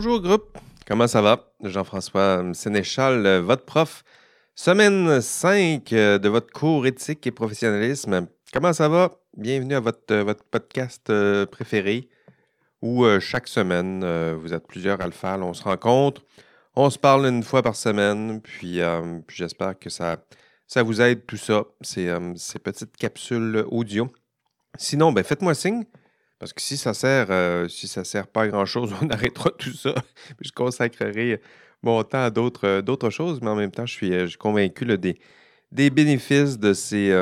Bonjour groupe, comment ça va? Jean-François Sénéchal, votre prof. Semaine 5 euh, de votre cours éthique et professionnalisme. Comment ça va? Bienvenue à votre, euh, podcast euh, préféré où chaque semaine, vous êtes plusieurs à le faire. on se rencontre, on se parle une fois par semaine, puis, j'espère que ça, ça vous aide tout ça, ces, ces petites capsules audio. Sinon, ben, faites-moi signe. Parce que si ça sert, euh, si ça sert pas à grand-chose, on arrêtera tout ça. je consacrerai mon temps à d'autres, euh, d'autres choses, mais en même temps, je suis, euh, convaincu des, des bénéfices de ces,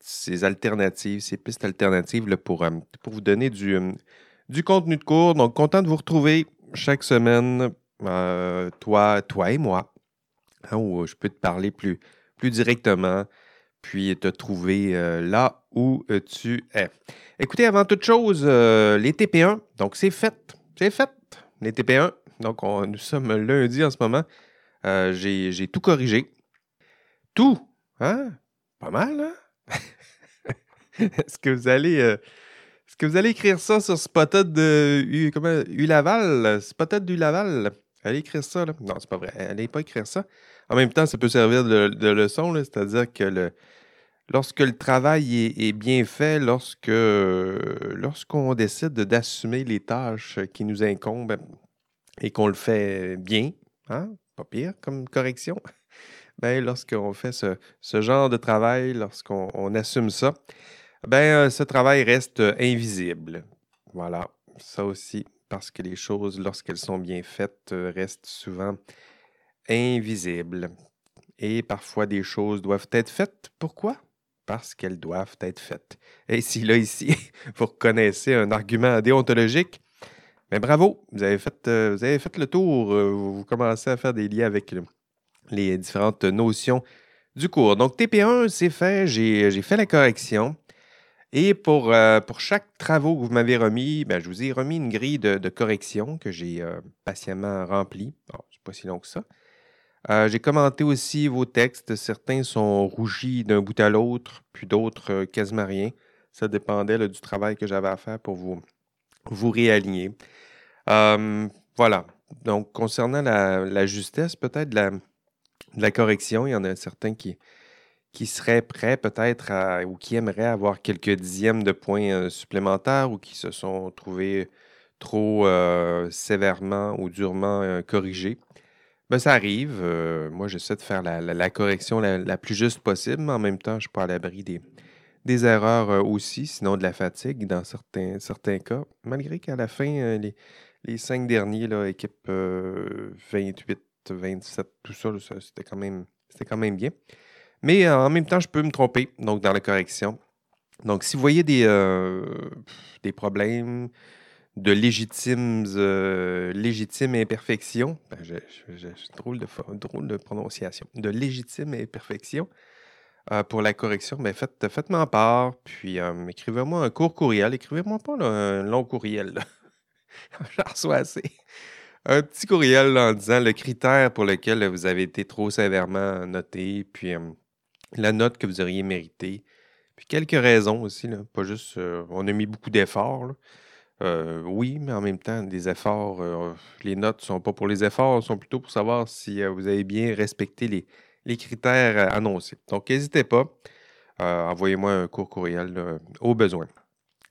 ces alternatives, ces pistes alternatives pour, pour vous donner du, du contenu de cours. Donc, content de vous retrouver chaque semaine, toi, toi et moi, hein, où je peux te parler plus, plus directement puis te trouver euh, là où euh, tu es. Écoutez, avant toute chose, euh, les TP1, donc c'est fait. C'est fait, les TP1. Donc, nous sommes lundi en ce moment. J'ai tout corrigé. Tout, hein? Pas mal, hein? Est-ce que vous allez... Est-ce que vous allez écrire ça sur Spotted de U, comment, U Laval? Spotted du Laval? Allez écrire ça, là. Non, c'est pas vrai. Allez pas écrire ça. En même temps, ça peut servir de, leçon, c'est-à-dire que lorsque le travail est, bien fait, lorsque lorsqu'on décide d'assumer les tâches qui nous incombent et qu'on le fait bien, hein, pas pire comme correction, ben, lorsqu'on fait ce, genre de travail, lorsqu'on assume ça, ben, ce travail reste invisible. Voilà, ça aussi, parce que les choses, lorsqu'elles sont bien faites, restent souvent invisibles. Et parfois, des choses doivent être faites. Pourquoi? parce qu'elles doivent être faites. Et si là, ici, vous reconnaissez un argument déontologique, mais ben, bravo, vous avez fait, euh, vous avez fait le tour, euh, vous commencez à faire des liens avec les différentes notions du cours. Donc, TP1, c'est fait, j'ai fait la correction. Et pour, euh, pour chaque travaux que vous m'avez remis, ben, je vous ai remis une grille de, correction que j'ai patiemment remplie. Bon, c'est pas si long que ça. Euh, j'ai commenté aussi vos textes. Certains sont rougis d'un bout à l'autre, puis d'autres euh, quasiment rien. Ça dépendait du travail que j'avais à faire pour vous, vous réaligner. voilà. Donc, concernant la, justesse, peut-être de la, correction, il y en a certains qui, qui seraient prêts peut-être ou qui aimeraient avoir quelques dixièmes de points euh, supplémentaires ou qui se sont trouvés trop sévèrement ou durement corrigés? Ben, ça arrive. Euh, moi, j'essaie de faire la, correction la, plus juste possible, mais en même temps, je suis pas à l'abri des, erreurs euh, aussi, sinon de la fatigue dans certains, certains cas. Malgré qu'à la fin, euh, les, cinq derniers, là, équipe 28, 27, tout ça, c'était quand, même, quand même bien. Mais en même temps, je peux me tromper, donc dans la correction. Donc, si vous voyez des, des problèmes, de légitimes, euh, légitimes imperfections. Ben, drôle, de, drôle de prononciation. De légitimes imperfections euh, pour la correction. Ben, faites, faites-moi part, puis euh, écrivez-moi un court courriel. Écrivez-moi pas un long courriel. J'en reçois assez. Un petit courriel en disant le critère pour lequel vous avez été trop sévèrement noté, puis la note que vous auriez méritée. Puis quelques raisons aussi, là, pas juste on a mis beaucoup d'efforts. Euh, oui, mais en même temps, des efforts, euh, les notes ne sont pas pour les efforts, sont plutôt pour savoir si euh, vous avez bien respecté les, les critères annoncés. Donc, n'hésitez pas, envoyez-moi un court courriel au besoin.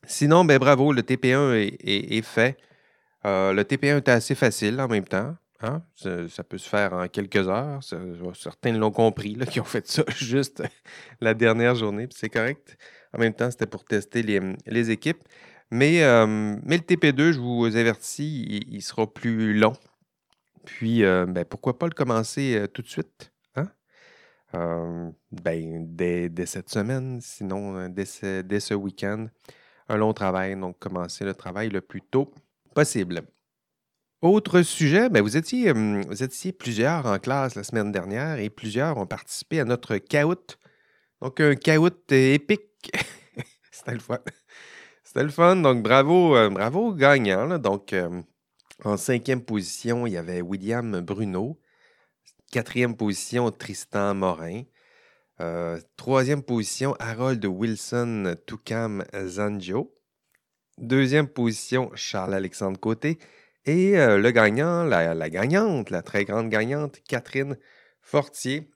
Sinon, ben bravo, le TP1 est, fait. le TP1 est assez facile en même temps. Hein? Ça, peut se faire en quelques heures. certains l'ont compris, là, qui ont fait ça juste la dernière journée, c'est correct. En même temps, c'était pour tester les, équipes. Mais, euh, mais le TP2, je vous avertis, il, sera plus long. Puis, euh, ben, pourquoi pas le commencer euh, tout de suite? Hein? ben, dès, cette semaine, sinon dès ce, week-end. Un long travail, donc commencer le travail le plus tôt possible. Autre sujet, ben, vous, étiez, vous étiez plusieurs en classe la semaine dernière et plusieurs ont participé à notre caout. Donc, un caout épique. C'était le fun. C'était le fun. Donc, bravo, euh, bravo gagnant. Donc, euh, en cinquième position, il y avait William Bruno. Quatrième position, Tristan Morin. Euh, troisième position, Harold Wilson Toucam Zanjo. Deuxième position, Charles-Alexandre Côté. Et le gagnant, la, gagnante, la très grande gagnante, Catherine Fortier.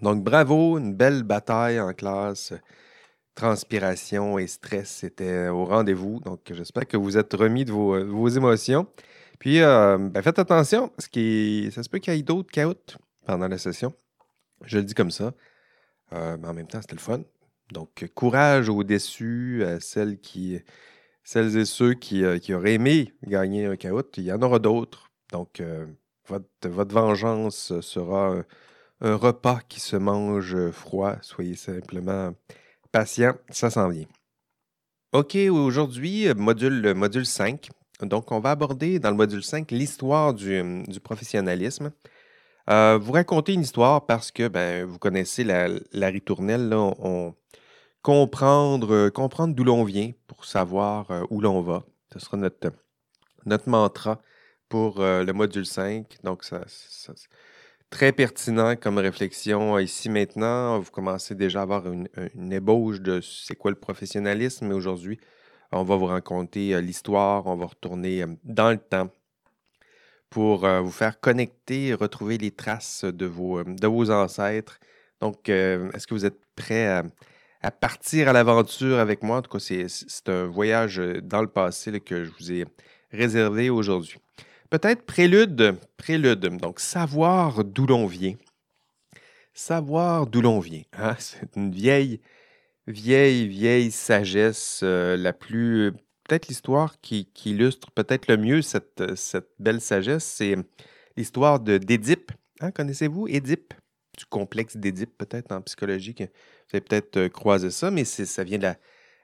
Donc bravo, une belle bataille en classe. Transpiration et stress, c'était au rendez-vous. Donc j'espère que vous êtes remis de vos, émotions. Puis ben, faites attention, parce que ça se peut qu'il y ait d'autres chaos pendant la session. Je le dis comme ça. Mais en même temps, c'était le fun. Donc, courage aux déçus, à celles, qui, celles et ceux qui, euh, qui auraient aimé gagner un caout. Il y en aura d'autres. Donc, euh, votre, vengeance sera un, repas qui se mange froid. Soyez simplement patient, ça s'en vient. OK, aujourd'hui, module, module 5. Donc, on va aborder dans le module 5 l'histoire du, du professionnalisme. Euh, vous racontez une histoire parce que ben, vous connaissez la, la ritournelle, là, comprendre, euh, comprendre d'où l'on vient pour savoir euh, où l'on va. Ce sera notre, notre mantra pour euh, le module 5. Donc, ça, ça, très pertinent comme réflexion ici maintenant. Vous commencez déjà à avoir une, ébauche de c'est quoi le professionnalisme, mais aujourd'hui, on va vous raconter l'histoire, on va retourner dans le temps pour vous faire connecter, retrouver les traces de vos, de vos ancêtres. Donc, est-ce que vous êtes prêt à, à partir à l'aventure avec moi? En tout cas, c'est un voyage dans le passé que je vous ai réservé aujourd'hui. Peut-être prélude, prélude. Donc, savoir d'où l'on vient. Savoir d'où l'on vient. Hein? C'est une vieille, vieille, vieille sagesse, euh, la plus peut-être l'histoire qui, illustre peut-être le mieux cette, euh, cette belle sagesse, c'est l'histoire d'Édipe. Hein, Connaissez-vous Édipe? Complexe d'Édipe, peut-être en psychologie. Vous avez peut-être euh, croisé ça, mais ça vient de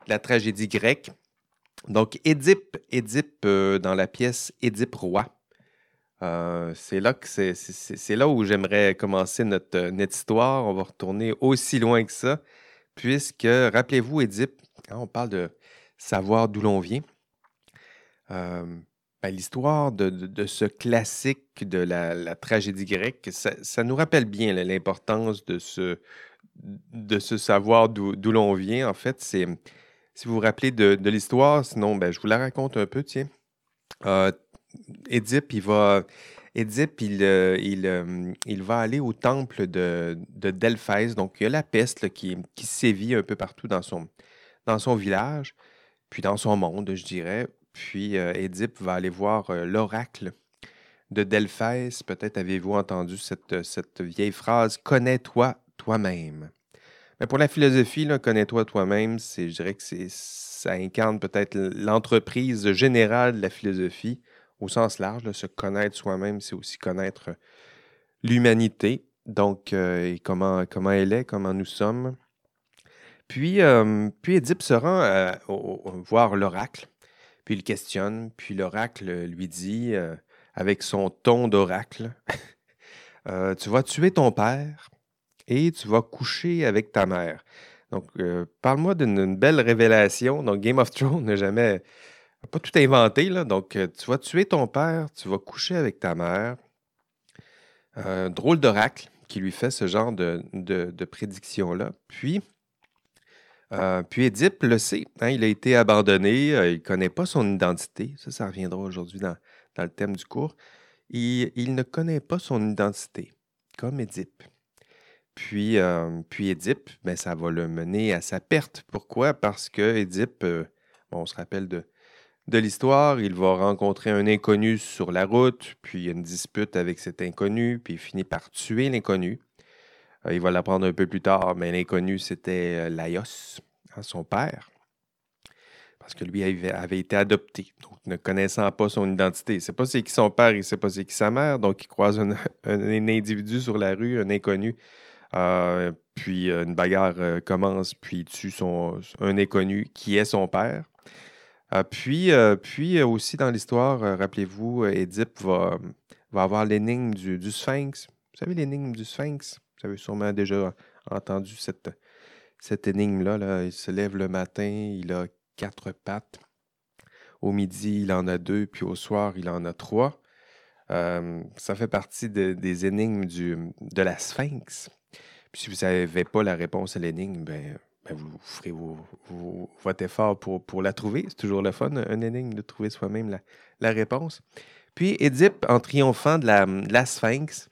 la, tragédie grecque. Donc, Édipe, Édipe euh, dans la pièce Édipe roi. Euh, c'est là, que c'est, là où j'aimerais commencer notre, notre histoire. On va retourner aussi loin que ça, puisque, rappelez-vous, Édipe, hein, on parle de savoir d'où l'on vient. Ben, L'histoire de, de, ce classique de la, tragédie grecque, ça, nous rappelle bien l'importance de ce, de ce savoir d'où l'on vient. En fait, si vous vous rappelez de, l'histoire, sinon, ben, je vous la raconte un peu, tiens. Euh, Édipe, il va... Il, euh, il, euh, il, va aller au temple de, de Delphès. Donc, il y a la peste qui, qui sévit un peu partout dans son, dans son village puis dans son monde, je dirais. Puis euh, Édipe va aller voir euh, l'oracle de Delphès. Peut-être avez-vous entendu cette, cette, vieille phrase Connais-toi toi-même. Mais pour la philosophie, connais-toi toi-même, je dirais que ça incarne peut-être l'entreprise générale de la philosophie au sens large. Se connaître soi-même, c'est aussi connaître l'humanité. Donc, euh, comment, comment elle est, comment nous sommes. Puis, euh, Édipe se rend euh, voir l'oracle, puis il questionne, puis l'oracle lui dit, euh, avec son ton d'oracle, Tu vas tuer ton père et tu vas coucher avec ta mère. Donc, parle-moi d'une belle révélation. Donc, Game of Thrones n'a jamais, pas tout inventé, là. Donc, tu vas tuer ton père, tu vas coucher avec ta mère. drôle d'oracle qui lui fait ce genre de, de, de prédiction-là. Puis, euh, puis Édipe le sait, hein, il a été abandonné, euh, il ne connaît pas son identité. Ça, ça reviendra aujourd'hui dans, le thème du cours. Il, ne connaît pas son identité, comme Édipe. Puis, euh, Édipe, ben, ça va le mener à sa perte. Pourquoi? Parce que Édipe, on se rappelle de, de l'histoire, il va rencontrer un inconnu sur la route, puis il y a une dispute avec cet inconnu, puis il finit par tuer l'inconnu. Euh, il va l'apprendre un peu plus tard, mais l'inconnu, c'était euh, Laios, hein, son père, parce que lui avait, été adopté, donc ne connaissant pas son identité. Il ne sait pas c'est qui son père, il ne sait pas c'est qui sa mère, donc il croise un, individu sur la rue, un inconnu, euh, puis une bagarre commence, puis il tue un inconnu qui est son père. Puis, aussi dans l'histoire, rappelez-vous, Édipe va, va avoir l'énigme du Sphinx. Vous savez l'énigme du Sphinx? Vous avez sûrement déjà entendu cette, cette énigme-là. Là. Il se lève le matin, il a quatre pattes. Au midi, il en a deux, puis au soir, il en a trois. Euh, ça fait partie de, des énigmes du, de la Sphinx. Puis si vous n'avez pas la réponse à l'énigme, ben, ben vous ferez vos, vos, votre effort pour, pour la trouver. C'est toujours le fun, un énigme, de trouver soi-même la, la réponse. Puis Édipe, en triomphant de la, sphinx,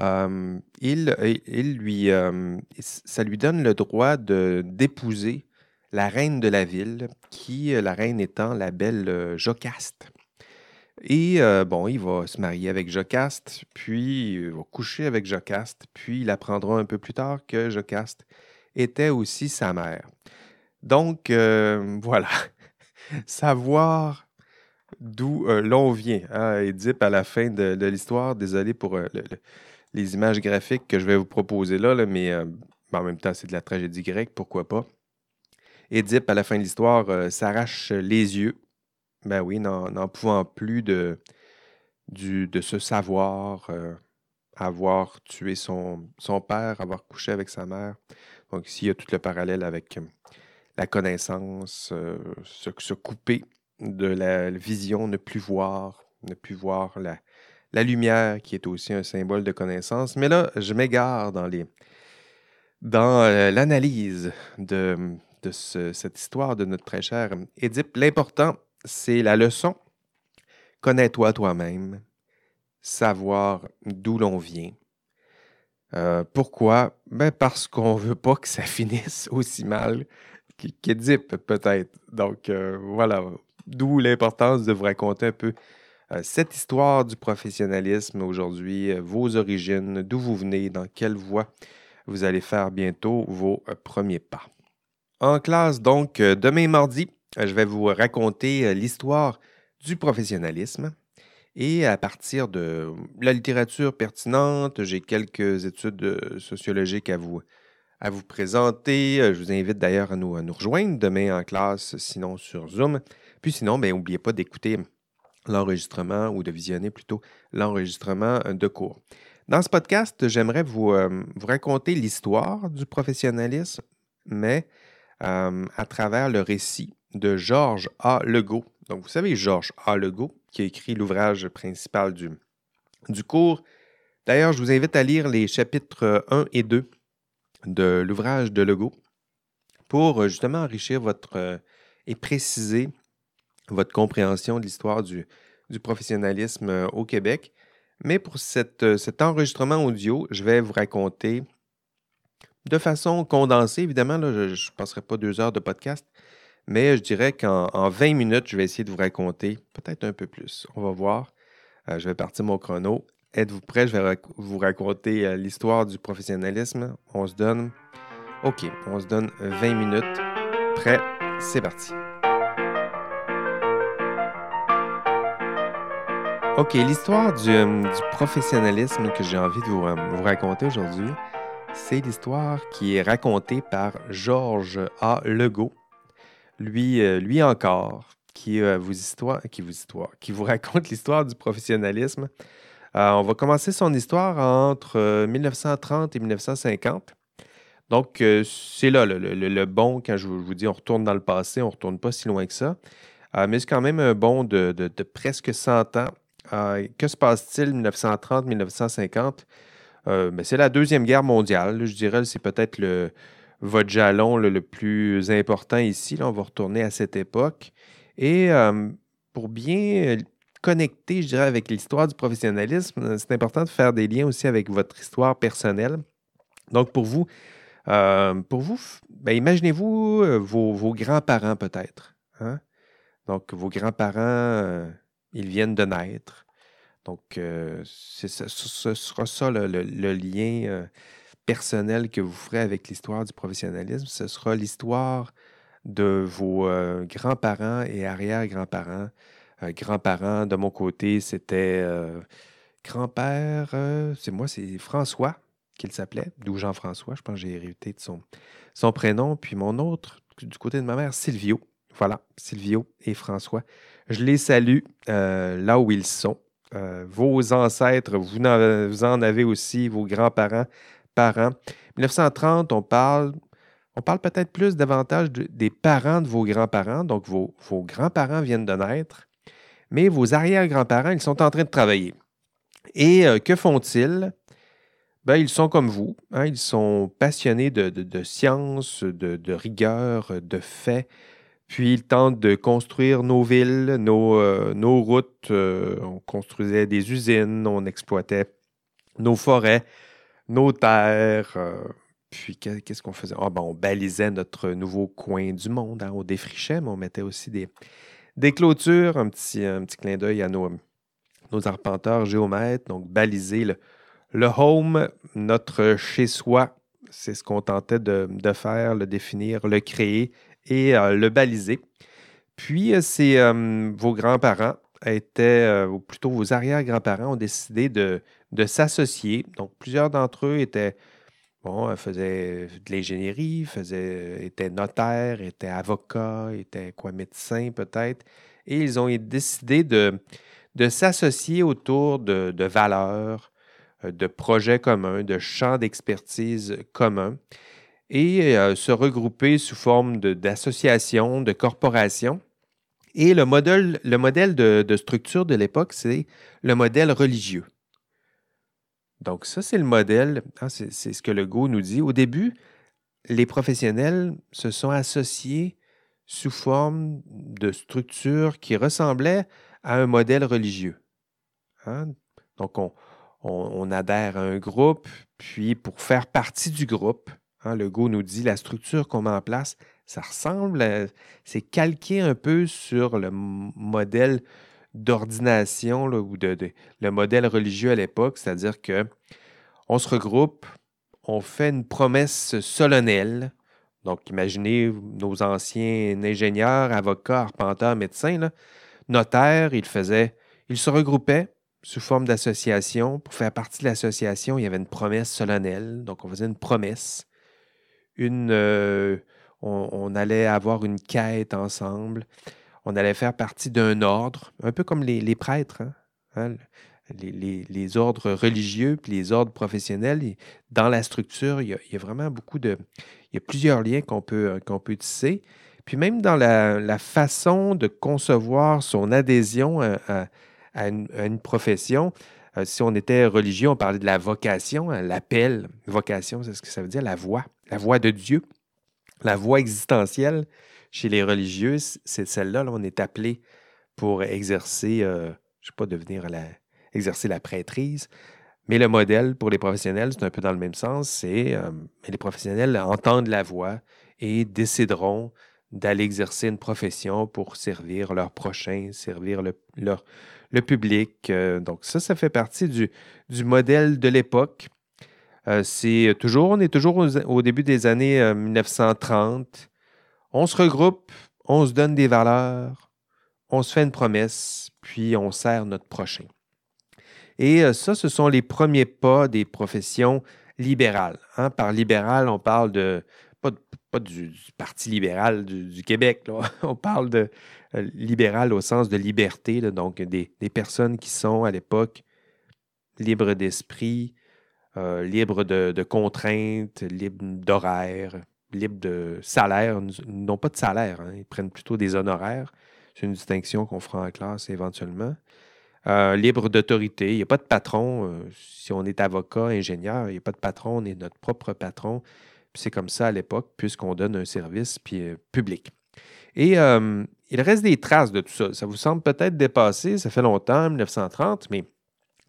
euh, il, lui, euh, ça lui donne le droit d'épouser la reine de la ville, qui, la reine étant la belle Jocaste. Et bon, il va se marier avec Jocaste, puis il va coucher avec Jocaste, puis il apprendra un peu plus tard que Jocaste était aussi sa mère. Donc, voilà. Savoir d'où l'on vient. Hein, Édipe, à la fin de, l'histoire, désolé pour les images graphiques que je vais vous proposer là, mais en même temps, c'est de la tragédie grecque, pourquoi pas. Édipe, à la fin de l'histoire, s'arrache les yeux ben oui, n'en pouvant plus de, du, de se savoir, euh, avoir tué son, père, avoir couché avec sa mère. Donc ici, il y a tout le parallèle avec euh, la connaissance, euh, se, couper de la vision, ne plus voir, ne plus voir la, la lumière qui est aussi un symbole de connaissance. Mais là, je m'égare dans les dans l'analyse de, cette histoire de notre très cher Édipe. L'important, c'est la leçon. Connais-toi toi-même, savoir d'où l'on vient. Euh, pourquoi? Ben parce qu'on ne veut pas que ça finisse aussi mal qu'Édipe, peut-être. Donc, euh, voilà. D'où l'importance de vous raconter un peu euh, cette histoire du professionnalisme aujourd'hui, vos origines, d'où vous venez, dans quelle voie vous allez faire bientôt vos premiers pas. En classe, donc, demain mardi, euh, je vais vous raconter euh, l'histoire du professionnalisme. Et à partir de la littérature pertinente, j'ai quelques études euh, sociologiques à vous, présenter. Je vous invite d'ailleurs à nous, à nous rejoindre demain en classe, sinon sur Zoom. Puis sinon, ben, n'oubliez pas d'écouter l'enregistrement ou de visionner plutôt l'enregistrement de cours. Dans ce podcast, j'aimerais vous, vous raconter l'histoire du professionnalisme, mais à travers le récit de Georges A. Legault. Donc, vous savez, Georges A. Legault, qui a écrit l'ouvrage principal du, cours. D'ailleurs, je vous invite à lire les chapitres 1 et 2 de l'ouvrage de Legault pour euh, justement enrichir votre euh, et préciser votre compréhension de l'histoire du, du, professionnalisme euh, au Québec. Mais pour cette, cet enregistrement audio, je vais vous raconter de façon condensée, évidemment, je ne passerai pas deux heures de podcast, mais je dirais qu'en 20 minutes, je vais essayer de vous raconter peut-être un peu plus. On va voir. Euh, je vais partir mon chrono. Êtes-vous prêts? Je vais vous raconter euh, l'histoire du professionnalisme. On se donne. OK, on se donne 20 minutes. Prêt? C'est parti. OK, l'histoire du, euh, professionnalisme que j'ai envie de vous, vous raconter aujourd'hui, c'est l'histoire qui est racontée par Georges A. Legault lui, euh, lui encore, qui, euh, vous histoire, qui, vous histoire, qui vous raconte l'histoire du professionnalisme. Euh, on va commencer son histoire entre 1930 et 1950. Donc, c'est là le, bon, quand je vous dis on retourne dans le passé, on ne retourne pas si loin que ça. mais c'est quand même un bon de, presque 100 ans. Que se passe-t-il 1930-1950? Ben, c'est la Deuxième Guerre mondiale. Je dirais c'est peut-être le, votre jalon le plus important ici. Là, on va retourner à cette époque. Et euh, pour bien connecter, je dirais, avec l'histoire du professionnalisme, c'est important de faire des liens aussi avec votre histoire personnelle. Donc, pour vous, euh, pour vous, ben, imaginez-vous euh, vos, grands-parents peut-être. Hein? Donc, vos grands-parents, ils viennent de naître. Donc, ce sera ça le, lien personnel que vous ferez avec l'histoire du professionnalisme, ce sera l'histoire de vos euh, grands-parents et arrière-grands-parents. Euh, grands-parents, de mon côté, c'était euh, grand-père, c'est moi, c'est François qu'il s'appelait, d'où Jean-François, je pense que j'ai hérité de son, son prénom. Puis mon autre, du côté de ma mère, Silvio. Voilà, Silvio et François. Je les salue là où ils sont. vos ancêtres, vous vous en avez aussi, vos grands-parents parents. 1930, on parle, on parle peut-être plus davantage des parents de vos grands-parents. Donc, vos, grands-parents viennent de naître, mais vos arrière-grands-parents, ils sont en train de travailler. Et euh, que font-ils? Ben, ils sont comme vous, hein. ils sont passionnés de, de, science, de, rigueur, de faits. Puis, il tente de construire nos villes, nos, euh, routes. Euh, on construisait des usines, on exploitait nos forêts, nos terres. euh, puis, qu'est- qu'est-ce qu'on faisait? Ah, ben, on balisait notre nouveau coin du monde. hein, on défrichait, mais on mettait aussi des, clôtures. Un petit, clin d'œil à nos, arpenteurs géomètres. Donc, baliser le, home, notre chez-soi. C'est ce qu'on tentait de faire, le définir, le créer et euh, le baliser. Puis, euh, euh, vos grands-parents étaient, ou plutôt vos arrière-grands-parents ont décidé de, s'associer. Donc, plusieurs d'entre eux étaient, bon, faisaient de l'ingénierie, faisaient, étaient notaires, étaient avocats, étaient quoi, médecins peut-être. Et ils ont décidé de, de s'associer autour de, valeurs, de projets communs, de champs d'expertise communs et euh, se regrouper sous forme d'associations, de, corporations. Et le modèle, le modèle de, structure de l'époque, c'est le modèle religieux. Donc ça, c'est le modèle, hein, c'est ce que Legault nous dit. Au début, les professionnels se sont associés sous forme de structure qui ressemblait à un modèle religieux. hein. Donc, on, on- on adhère à un groupe, puis pour faire partie du groupe, hein, le Go nous dit la structure qu'on met en place, ça ressemble, c'est calqué un peu sur le modèle d'ordination ou de, le modèle religieux à l'époque, c'est-à-dire que on se regroupe, on fait une promesse solennelle. Donc, imaginez nos anciens ingénieurs, avocats, arpenteurs, médecins, notaires, ils faisaient, ils se regroupaient sous forme d'association. Pour faire partie de l'association, il y avait une promesse solennelle. Donc, on faisait une promesse. Euh, on, allait avoir une quête ensemble. On allait faire partie d'un ordre, un peu comme les, prêtres. hein, hein, les, ordres religieux puis les ordres professionnels. Dans la structure, il y a, vraiment beaucoup de... Il y a plusieurs liens qu'on peut, euh, qu'on tisser. Puis même dans la, façon de concevoir son adhésion à, à- une, profession, euh, si on était religieux, on parlait de la vocation, hein, l'appel. Vocation, c'est ce que ça veut dire, la voix, la voix de Dieu. La voix existentielle chez les religieux, c'est celle-là. là, on est appelé pour exercer, euh, je ne sais pas, devenir la, exercer la prêtrise. Mais le modèle pour les professionnels, c'est un peu dans le même sens. C'est euh, les professionnels entendent la voix et décideront d'aller exercer une profession pour servir leurs prochains, servir le, public. Euh, donc ça, ça fait partie du modèle de l'époque. Euh, c'est toujours, on est toujours au début des années euh, 1930. On se regroupe, on se donne des valeurs, on se fait une promesse, puis on sert notre prochain. Et euh, ça, ce sont les premiers pas des professions libérales. hein. Par libéral, on parle de pas, du, Parti libéral du, Québec, on parle de euh, libéral au sens de liberté, donc des personnes qui sont à l'époque libres d'esprit, euh, libres de, contraintes, libres d'horaires, libres de salaire. Ils n'ont pas de salaire, hein. ils prennent plutôt des honoraires. C'est une distinction qu'on fera en classe éventuellement. Euh, libre d'autorité. Il n'y a pas de patron. euh, si on est avocat, ingénieur, il n'y a pas de patron, on est notre propre patron. C'est comme ça à l'époque, puisqu'on donne un service public. Et il reste des traces de tout ça. Ça vous semble peut-être dépassé, ça fait longtemps, 1930, mais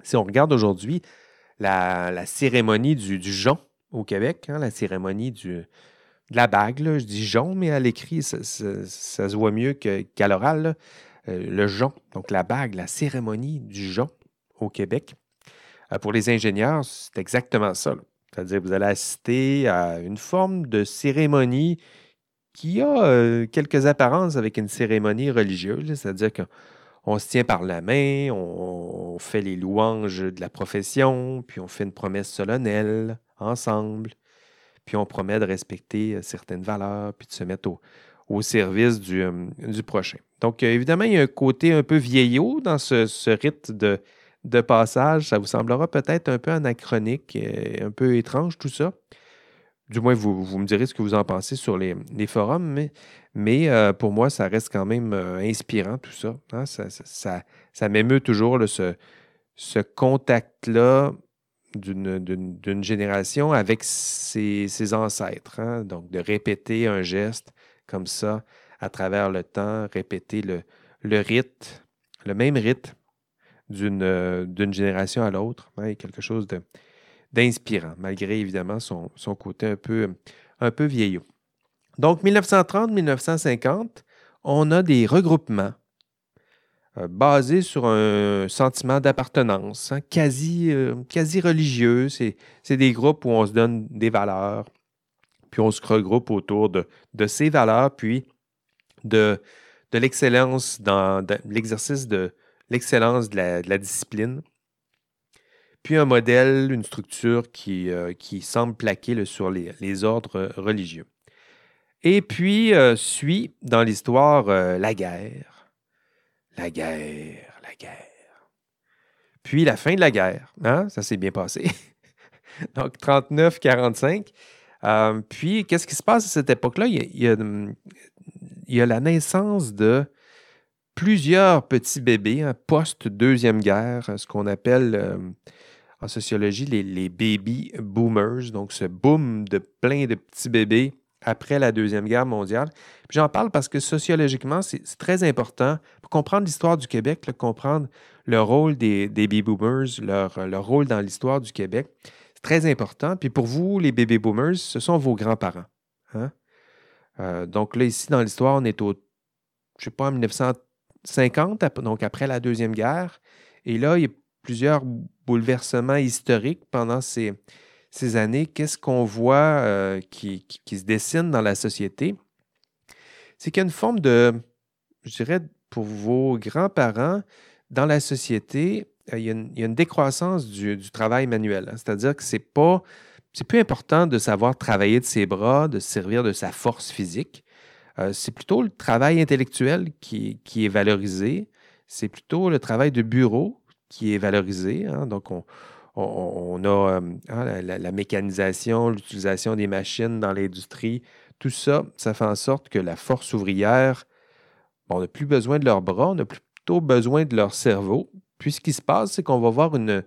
si on regarde aujourd'hui la, cérémonie du, du au Québec, hein, la cérémonie du, de la bague, je dis jonc, mais à l'écrit, ça, ça- se voit mieux qu'à l'oral. Euh, le jonc, donc la bague, la cérémonie du jonc au Québec. Euh, pour les ingénieurs, c'est exactement ça. C'est-à-dire que vous allez assister à une forme de cérémonie qui a euh, quelques apparences avec une cérémonie religieuse. C'est-à-dire qu'on se tient par la main, on, on fait les louanges de la profession, puis on fait une promesse solennelle ensemble, puis on promet de respecter euh, certaines valeurs, puis de se mettre au, service du, euh, du prochain. Donc, euh, évidemment, il y a un côté un peu vieillot dans ce, rite de, de passage. Ça vous semblera peut-être un peu anachronique, un peu étrange tout ça. Du moins, vous, vous me direz ce que vous en pensez sur les, forums, mais, euh, pour moi, ça reste quand même euh, inspirant tout ça. hein. Ça, ça, ça- ça m'émeut toujours ce, ce contact-là d'une- génération avec ses, ses ancêtres. hein. Donc, de répéter un geste comme ça à travers le temps, répéter le, le rite, le même rite d'une d'une génération à l'autre. Hein, quelque chose d'inspirant, malgré évidemment son, côté un peu, un vieillot. Donc, 1930-1950, on a des regroupements euh, basés sur un sentiment d'appartenance, hein, quasi, euh, quasi religieux. C'est des groupes où on se donne des valeurs, puis on se regroupe autour de, ces valeurs, puis de l'excellence dans l'exercice de l'excellence de, la, discipline, puis un modèle, une structure qui, euh, semble plaquer sur les, ordres religieux. Et puis suit dans l'histoire la guerre la guerre, la guerre. Puis la fin de la guerre. Hein? Ça s'est bien passé. Donc 39-45. Euh, puis qu'est-ce qui se passe à cette époque-là? Il, y a, la naissance de plusieurs petits bébés hein, post-deuxième guerre, ce qu'on appelle euh, en sociologie les, les, baby boomers, donc ce boom de plein de petits bébés après la Deuxième Guerre mondiale. J'en parle parce que sociologiquement, c'est très important pour comprendre l'histoire du Québec, comprendre le rôle des, baby boomers, leur, rôle dans l'histoire du Québec. C'est très important. Puis pour vous, les baby boomers, ce sont vos grands-parents. Hein? Euh, donc là, ici, dans l'histoire, on est au, je sais pas, en 1950, donc après la Deuxième Guerre. Et là, il plusieurs bouleversements historiques pendant ces, ces années, qu'est-ce qu'on voit euh, qui, se dessine dans la société? C'est qu'il y a une forme de, je dirais, pour vos grands-parents, dans la société, euh, il y, a une, décroissance du, travail manuel. Hein. C'est-à-dire que c'est pas, c'est plus important de savoir travailler de ses bras, de servir de sa force physique. Euh, c'est plutôt le travail intellectuel qui, qui est valorisé. C'est plutôt le travail de bureau qui est valorisé. Hein. Donc, on, on, a hein, la, mécanisation, l'utilisation des machines dans l'industrie, tout ça, ça fait en sorte que la force ouvrière, on n'a plus besoin de leurs bras, on a plutôt besoin de leur cerveau. Puis ce qui se passe, c'est qu'on va voir une,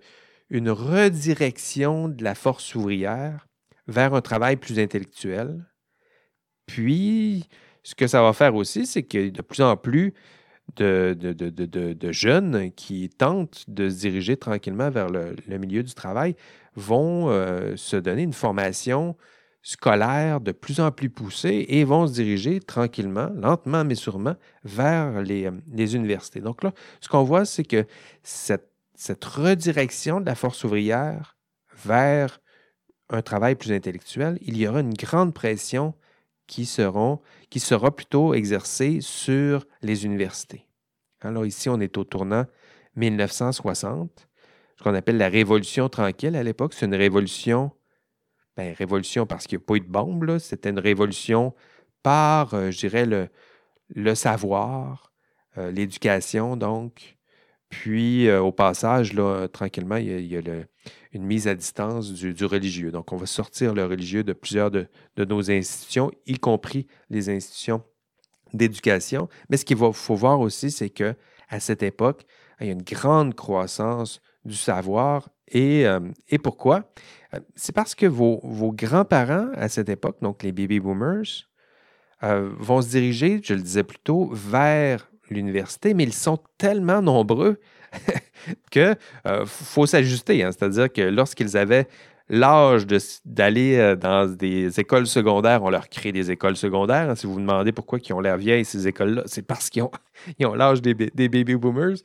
une redirection de la force ouvrière vers un travail plus intellectuel. Puis, ce que ça va faire aussi, c'est que de plus en plus de, de, jeunes qui tentent de se diriger tranquillement vers le, milieu du travail vont euh, se donner une formation scolaire de plus en plus poussée et vont se diriger tranquillement, lentement mais sûrement, vers les, euh, universités. Donc là, ce qu'on voit, c'est que cette redirection de la force ouvrière vers un travail plus intellectuel, il y aura une grande pression qui, sera plutôt exercée sur les universités. Alors ici, on est au tournant 1960, ce qu'on appelle la Révolution tranquille à l'époque. C'est une révolution, ben, révolution parce qu'il n'y a pas eu de bombe, c'était une révolution par, euh, je dirais, le, le savoir, euh, l'éducation, donc. Puis, euh, au passage, tranquillement, il y a, une mise à distance du, religieux. Donc, on va sortir le religieux de plusieurs de, nos institutions, y compris les institutions d'éducation. Mais ce qu'il faut voir aussi, c'est que à cette époque, il y a une grande croissance du savoir. Et, euh, pourquoi? Euh, c'est parce que vos, vos grands-parents à cette époque, donc les baby boomers, euh, vont se diriger, je le disais plus tôt, vers l'université, mais ils sont tellement nombreux qu'il faut s'ajuster. Hein. C'est-à-dire que lorsqu'ils avaient l'âge d'aller euh, dans des écoles secondaires, on leur crée des écoles secondaires. Hein. Si vous vous demandez pourquoi ils ont l'air vieilles, ces écoles-là, c'est parce qu'ils ont, ont l'âge des, baby boomers.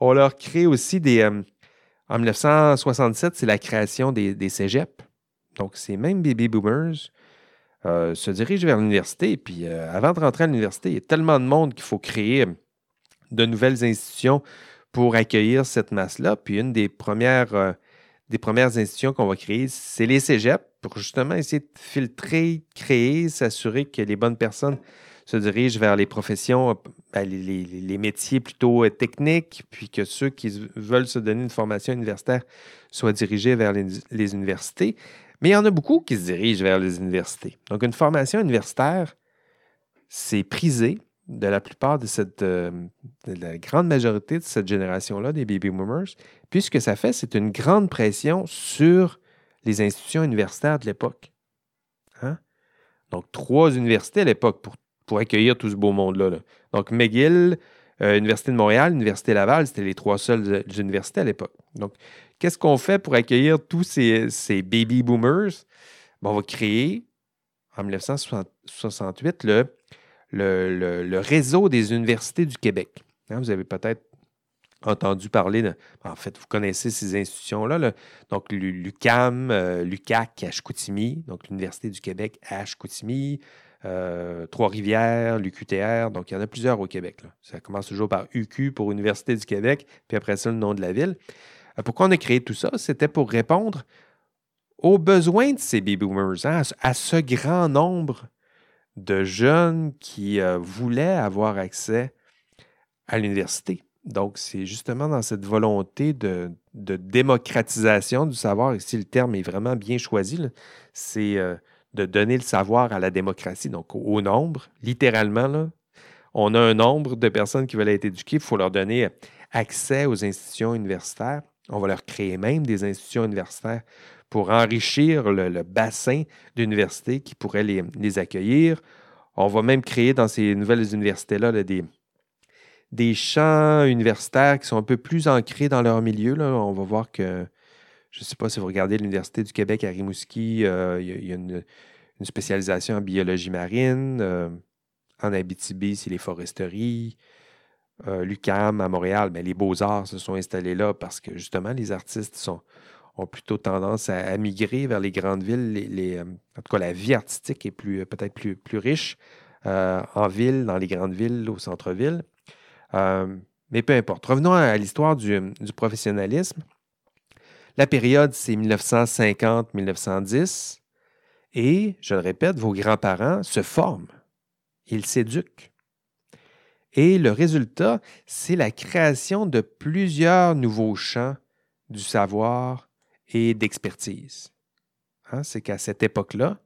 On leur crée aussi des. Euh, en 1967, c'est la création des, des cégeps. Donc, ces mêmes baby boomers euh, se dirigent vers l'université. Puis, avant de rentrer à l'université, il y a tellement de monde qu'il faut créer de nouvelles institutions pour accueillir cette masse-là. Puis, une des premières des premières institutions qu'on va créer, c'est les cégeps pour justement essayer de filtrer, créer, s'assurer que les bonnes personnes se dirigent vers les professions, ben, les, métiers plutôt euh, techniques, puis que ceux qui veulent se donner une formation universitaire soient dirigés vers les, les universités. Mais il y en a beaucoup qui se dirigent vers les universités. Donc, une formation universitaire, c'est prisé, de la plupart de cette, euh, de la grande majorité de cette génération-là, des baby boomers, puisque ça fait, c'est une grande pression sur les institutions universitaires de l'époque. Hein? Donc, trois universités à l'époque pour, accueillir tout ce beau monde-là. là. Donc, McGill, euh, Université de Montréal, Université Laval, c'était les trois seules euh, universités à l'époque. Donc, qu'est-ce qu'on fait pour accueillir tous ces, ces baby boomers? Ben, on va créer, en 1968, le, le, réseau des universités du Québec. Hein, vous avez peut-être entendu parler de. En fait, vous connaissez ces institutions-là. là. Donc, l'U- l'UCAM, euh, l'UCAC à donc l'Université du Québec à Chicoutimi, euh, Trois-Rivières, l'UQTR. Donc, il y en a plusieurs au Québec. Ça commence toujours par UQ pour Université du Québec, puis après ça, le nom de la ville. Euh, pourquoi on a créé tout ça? C'était pour répondre aux besoins de ces baby boomers, hein, à ce grand nombre de jeunes qui euh, voulaient avoir accès à l'université. Donc, c'est justement dans cette volonté de, démocratisation du savoir, ici le terme est vraiment bien choisi, c'est euh, de donner le savoir à la démocratie, donc au, nombre, littéralement. On a un nombre de personnes qui veulent être éduquées, il faut leur donner accès aux institutions universitaires. On va leur créer même des institutions universitaires pour enrichir le, bassin d'universités qui pourraient les, accueillir. On va même créer dans ces nouvelles universités-là là, des, des champs universitaires qui sont un peu plus ancrés dans leur milieu. On va voir que, je ne sais pas si vous regardez l'Université du Québec à Rimouski, euh, il y a, une, spécialisation en biologie marine. euh, en Abitibi, c'est les foresteries. Euh, L'UCAM à Montréal, ben, les beaux-arts se sont installés là parce que justement, les artistes sont, ont plutôt tendance à, migrer vers les grandes villes. Les, les, euh, en tout cas, la vie artistique est plus, peut-être plus, riche euh, en ville, dans les grandes villes, au centre-ville. Euh, mais peu importe. Revenons à l'histoire du, du professionnalisme. La période, c'est 1950-1910. Et, je le répète, vos grands-parents se forment. Ils s'éduquent. Et le résultat, c'est la création de plusieurs nouveaux champs du savoir et d'expertise. Hein, c'est qu'à cette époque-là,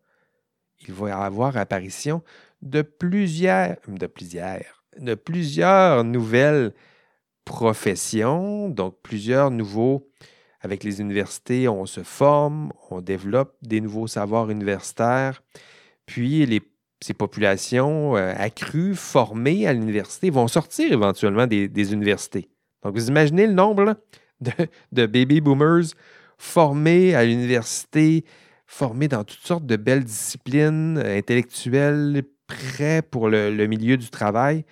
il va y avoir apparition de plusieurs, de plusieurs, de plusieurs nouvelles professions, donc plusieurs nouveaux. Avec les universités, on se forme, on développe des nouveaux savoirs universitaires, puis ces populations euh, accrues, formées à l'université, vont sortir éventuellement des, universités. Donc, vous imaginez le nombre de baby boomers formés à l'université, formés dans toutes sortes de belles disciplines euh, intellectuelles, prêts pour le, milieu du travail.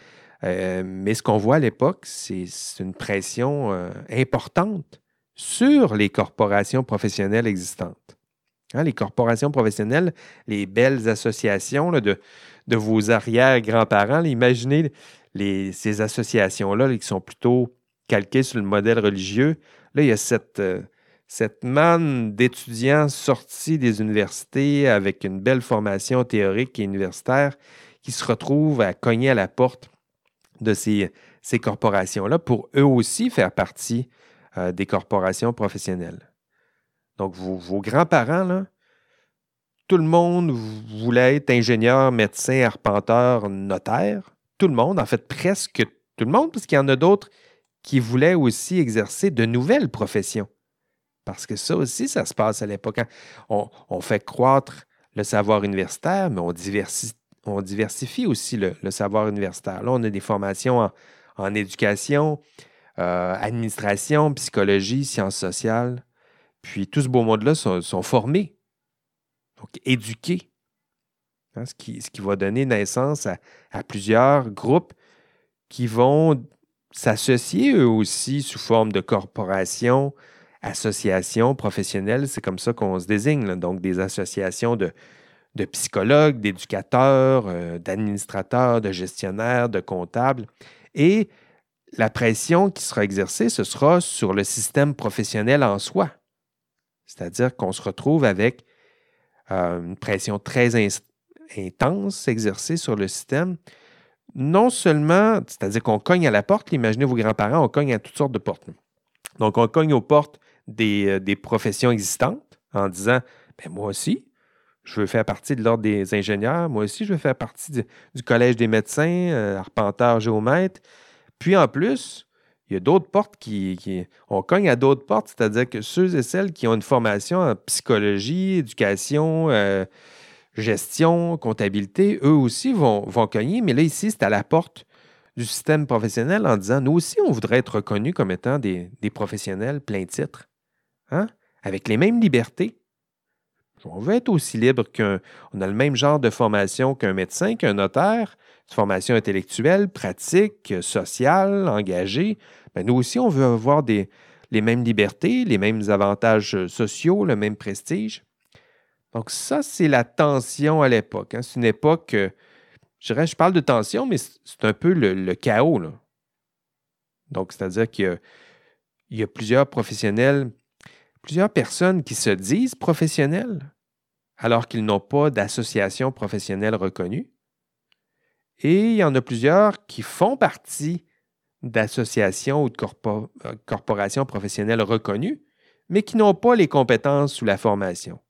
Euh, mais ce qu'on voit à l'époque, c'est une pression euh, importante sur les corporations professionnelles existantes. Hein, les corporations professionnelles, les belles associations de, vos arrière-grands-parents, imaginez ces associations-là là, qui sont plutôt calquées sur le modèle religieux. Là, il y a cette, cette manne d'étudiants sortis des universités avec une belle formation théorique et universitaire qui se retrouvent à cogner à la porte de ces, ces corporations-là pour eux aussi faire partie euh, des corporations professionnelles. Donc, vos, vos grands-parents, tout le monde voulait être ingénieur, médecin, arpenteur, notaire. Tout le monde, en fait, presque tout le monde, parce qu'il y en a d'autres qui voulaient aussi exercer de nouvelles professions. Parce que ça aussi, ça se passe à l'époque. hein. On, fait croître le savoir universitaire, mais on, diversi- on diversifie aussi le, savoir universitaire. Là, on a des formations en, éducation, euh, administration, psychologie, sciences sociales. Puis tout ce beau monde-là sont, formés, donc éduqués. Hein, ce, qui, ce qui va donner naissance à, à plusieurs groupes qui vont s'associer eux aussi sous forme de corporations, associations professionnelles. C'est comme ça qu'on se désigne. Donc des associations de, de psychologues, d'éducateurs, euh, d'administrateurs, de gestionnaires, de comptables. Et la pression qui sera exercée, ce sera sur le système professionnel en soi. C'est-à-dire qu'on se retrouve avec euh, une pression très intense exercée sur le système. Non seulement, c'est-à-dire qu'on cogne à la porte, imaginez vos grands-parents, on cogne à toutes sortes de portes. Donc, on cogne aux portes des, euh, des professions existantes en disant ben, Moi aussi, je veux faire partie de l'ordre des ingénieurs, moi aussi, je veux faire partie du, collège des médecins, euh, arpenteur, géomètre. Puis en plus, il y a d'autres portes qui, qui- On cogne à d'autres portes, c'est-à-dire que ceux et celles qui ont une formation en psychologie, éducation, euh, gestion, comptabilité, eux aussi vont, vont cogner, mais là, ici, c'est à la porte du système professionnel en disant, nous aussi, on voudrait être reconnus comme étant des, professionnels plein titre, hein? avec les mêmes libertés. On veut être aussi libre qu'un... On a le même genre de formation qu'un médecin, qu'un notaire, formation intellectuelle, pratique, sociale, engagée. Ben, nous aussi, on veut avoir les mêmes libertés, les mêmes avantages sociaux, le même prestige. Donc ça, c'est la tension à l'époque. Hein. C'est une époque, euh, je dirais, je parle de tension, mais c'est un peu le, chaos. Donc, c'est-à-dire qu'il y, a plusieurs professionnels, plusieurs personnes qui se disent professionnels alors qu'ils n'ont pas d'association professionnelle reconnue. Et il y en a plusieurs qui font partie d'associations ou de euh, corporations professionnelles reconnues, mais qui n'ont pas les compétences ou la formation.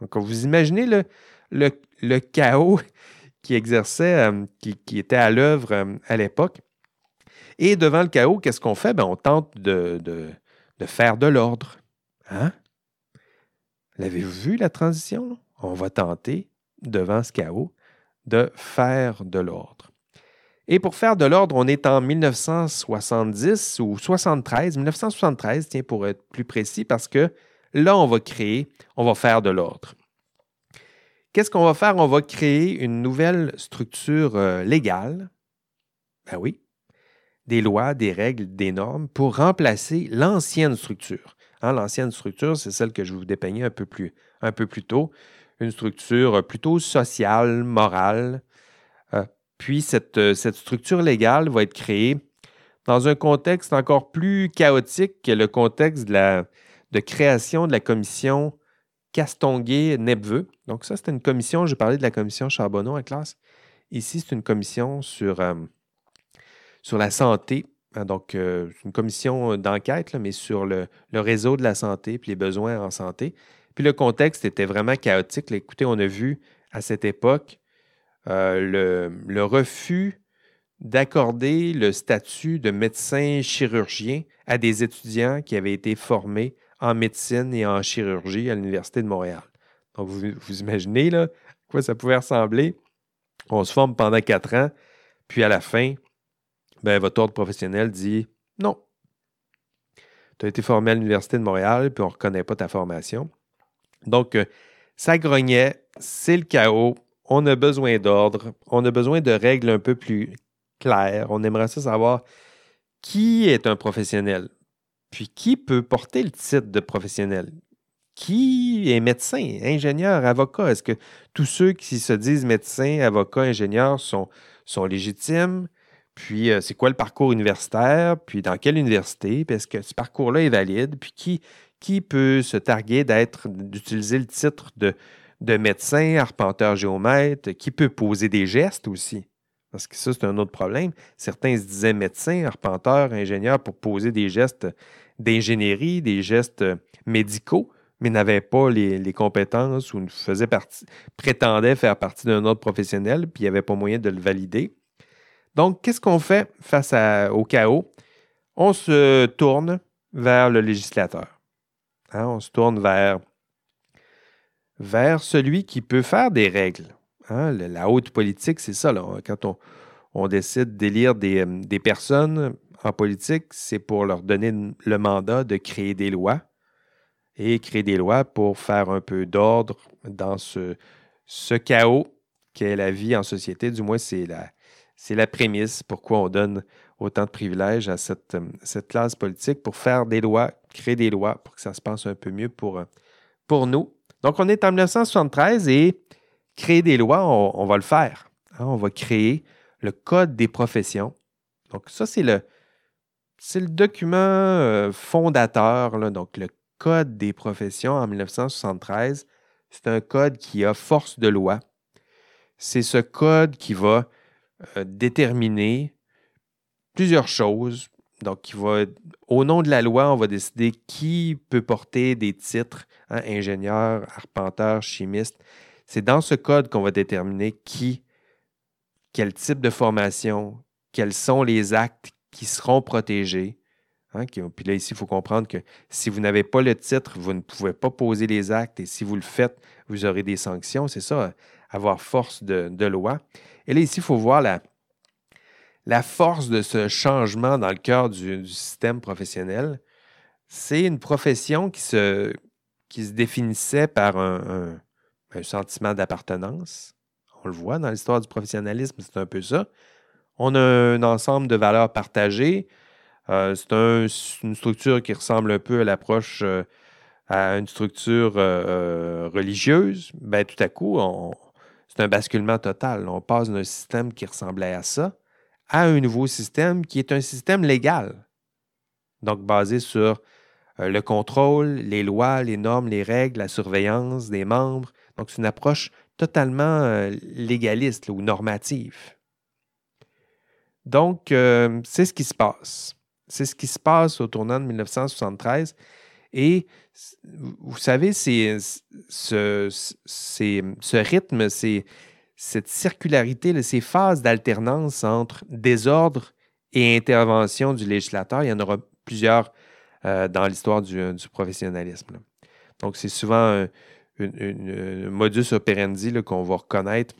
Donc, vous imaginez le, le, chaos qui exerçait, euh, qui, était à l'œuvre euh, à l'époque. Et devant le chaos, qu'est-ce qu'on fait? Ben, on tente de, de, faire de l'ordre. Hein? L'avez-vous vu la transition? On va tenter, devant ce chaos, de faire de l'ordre. Et pour faire de l'ordre, on est en 1970 ou 73, 1973, tiens, pour être plus précis, parce que là, on va créer, on va faire de l'ordre. Qu'est-ce qu'on va faire? On va créer une nouvelle structure euh, légale. Ben oui, des lois, des règles, des normes pour remplacer l'ancienne structure. Hein, l'ancienne structure, c'est celle que je vous dépeignais un peu plus, tôt, une structure plutôt sociale, morale, puis euh, cette, structure légale va être créée dans un contexte encore plus chaotique que le contexte de, création de la commission Castonguay-Nepveux. Donc ça, c'est une commission, j'ai parlé de la commission Charbonneau en classe. Ici, c'est une commission euh, sur la santé. Hein, donc, euh, une commission d'enquête, mais sur le, réseau de la santé et les besoins en santé. Puis le contexte était vraiment chaotique. écoutez, on a vu à cette époque euh, le, refus d'accorder le statut de médecin chirurgien à des étudiants qui avaient été formés en médecine et en chirurgie à l'Université de Montréal. Donc, vous, imaginez là, à quoi ça pouvait ressembler. On se forme pendant quatre ans, puis à la fin, ben, votre ordre professionnel dit non. Tu as été formé à l'Université de Montréal, puis on ne reconnaît pas ta formation. Donc, euh, ça grognait, c'est le chaos, on a besoin d'ordre, on a besoin de règles un peu plus claires. On aimerait savoir qui est un professionnel, puis qui peut porter le titre de professionnel? Qui est médecin, ingénieur, avocat? Est-ce que tous ceux qui se disent médecins, avocats, ingénieurs sont, sont légitimes? Puis, euh, c'est quoi le parcours universitaire? Puis, dans quelle université? Puis, est-ce que ce parcours-là est valide? Puis, qui, peut se targuer d'être, d'utiliser le titre de, de médecin, arpenteur géomètre, qui peut poser des gestes aussi? Parce que ça, c'est un autre problème. Certains se disaient médecins, arpenteurs, ingénieurs pour poser des gestes d'ingénierie, des gestes médicaux, mais n'avaient pas les, compétences ou faisaient partie, prétendaient faire partie d'un autre professionnel, puis il n'y avait pas moyen de le valider. Donc, qu'est-ce qu'on fait face au chaos? On se tourne vers le législateur. Hein, on se tourne vers vers celui qui peut faire des règles. Hein? La haute politique, c'est ça. Quand on, décide d'élire euh, des, personnes en politique, c'est pour leur donner le mandat de créer des lois et créer des lois pour faire un peu d'ordre dans ce, ce chaos qu'est la vie en société. Du moins, c'est la, c'est la prémisse pourquoi on donne autant de privilèges à cette, euh, cette classe politique pour faire des lois, créer des lois pour que ça se passe un peu mieux pour, euh, nous donc, on est en 1973 et créer des lois, on, va le faire. Hein. on va créer le Code des professions. Donc, ça, c'est le, c'est le document euh, fondateur, donc le Code des professions en 1973. C'est un code qui a force de loi. C'est ce code qui va euh, déterminer plusieurs choses, donc, au nom de la loi, on va décider qui peut porter des titres, hein, ingénieur, arpenteur, chimiste. C'est dans ce code qu'on va déterminer qui, quel type de formation, quels sont les actes qui seront protégés. Hein, puis là, ici, il faut comprendre que si vous n'avez pas le titre, vous ne pouvez pas poser les actes et si vous le faites, vous aurez des sanctions. C'est ça, avoir force de, loi. Et là, ici, il faut voir la, force de ce changement dans le cœur du, système professionnel. C'est une profession qui se, définissait par un, sentiment d'appartenance. On le voit dans l'histoire du professionnalisme, c'est un peu ça. On a un ensemble de valeurs partagées euh, c'est une structure qui ressemble un peu à l'approche euh, à une structure euh, religieuse. Ben, tout à coup, c'est un basculement total. On passe d'un système qui ressemblait à ça à un nouveau système qui est un système légal. Donc basé sur le contrôle, les lois, les normes, les règles, la surveillance des membres. Donc c'est une approche totalement légaliste ou normative. Donc, c'est ce qui se passe. C'est ce qui se passe au tournant de 1973. Et vous savez, c'est ce, rythme, cette circularité, ces phases d'alternance entre désordre et intervention du législateur, il y en aura plusieurs euh, dans l'histoire du, professionnalisme. Donc, c'est souvent un, modus operandi qu'on va reconnaître,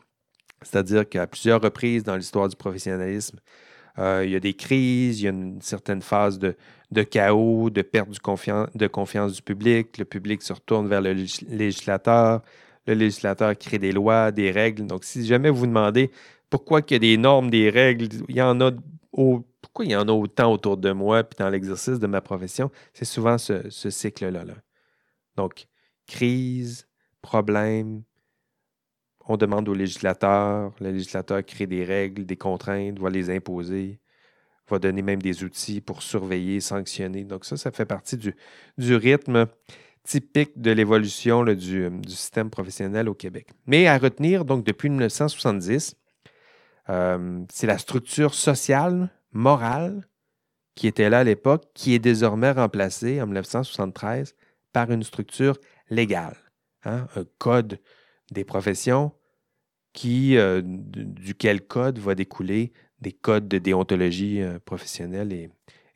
c'est-à-dire qu'à plusieurs reprises dans l'histoire du professionnalisme, euh, il y a des crises, il y a une certaine phase de, chaos, de perte de confiance du public. Le public se retourne vers le législateur. Le législateur crée des lois, des règles. Donc, si jamais vous demandez pourquoi il y a des normes, des règles, il y en a pourquoi il y en a autant autour de moi puis dans l'exercice de ma profession, c'est souvent ce, cycle-là. Là. Donc, crise, problème, on demande au législateur, le législateur crée des règles, des contraintes, va les imposer, va donner même des outils pour surveiller, sanctionner. Donc ça, ça fait partie du, rythme typique de l'évolution du, système professionnel au Québec. Mais à retenir, donc depuis 1970, euh, c'est la structure sociale, morale, qui était là à l'époque, qui est désormais remplacée en 1973 par une structure légale, hein, un code des professions qui, euh, duquel code va découler des codes de déontologie euh, professionnelle et,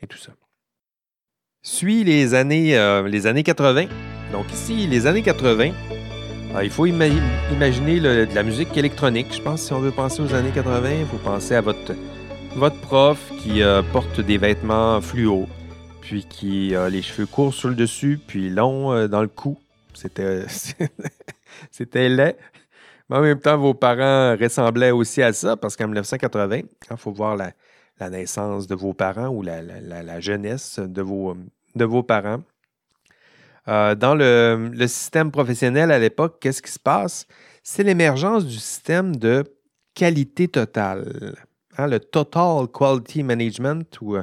tout ça. Suit les années, euh, les années 80. Donc ici, les années 80, il faut imaginer de la musique électronique. Je pense si on veut penser aux années 80, il faut penser à votre, votre prof qui porte des vêtements fluo, puis qui a les cheveux courts sur le dessus, puis longs dans le cou. C'était C'était laid. Mais en même temps, vos parents ressemblaient aussi à ça parce qu'en 1980, il faut voir la, naissance de vos parents ou la, jeunesse de vos, de vos parents. Euh, dans le, système professionnel à l'époque, qu'est-ce qui se passe? C'est l'émergence du système de qualité totale. Hein, le Total Quality Management, ou euh,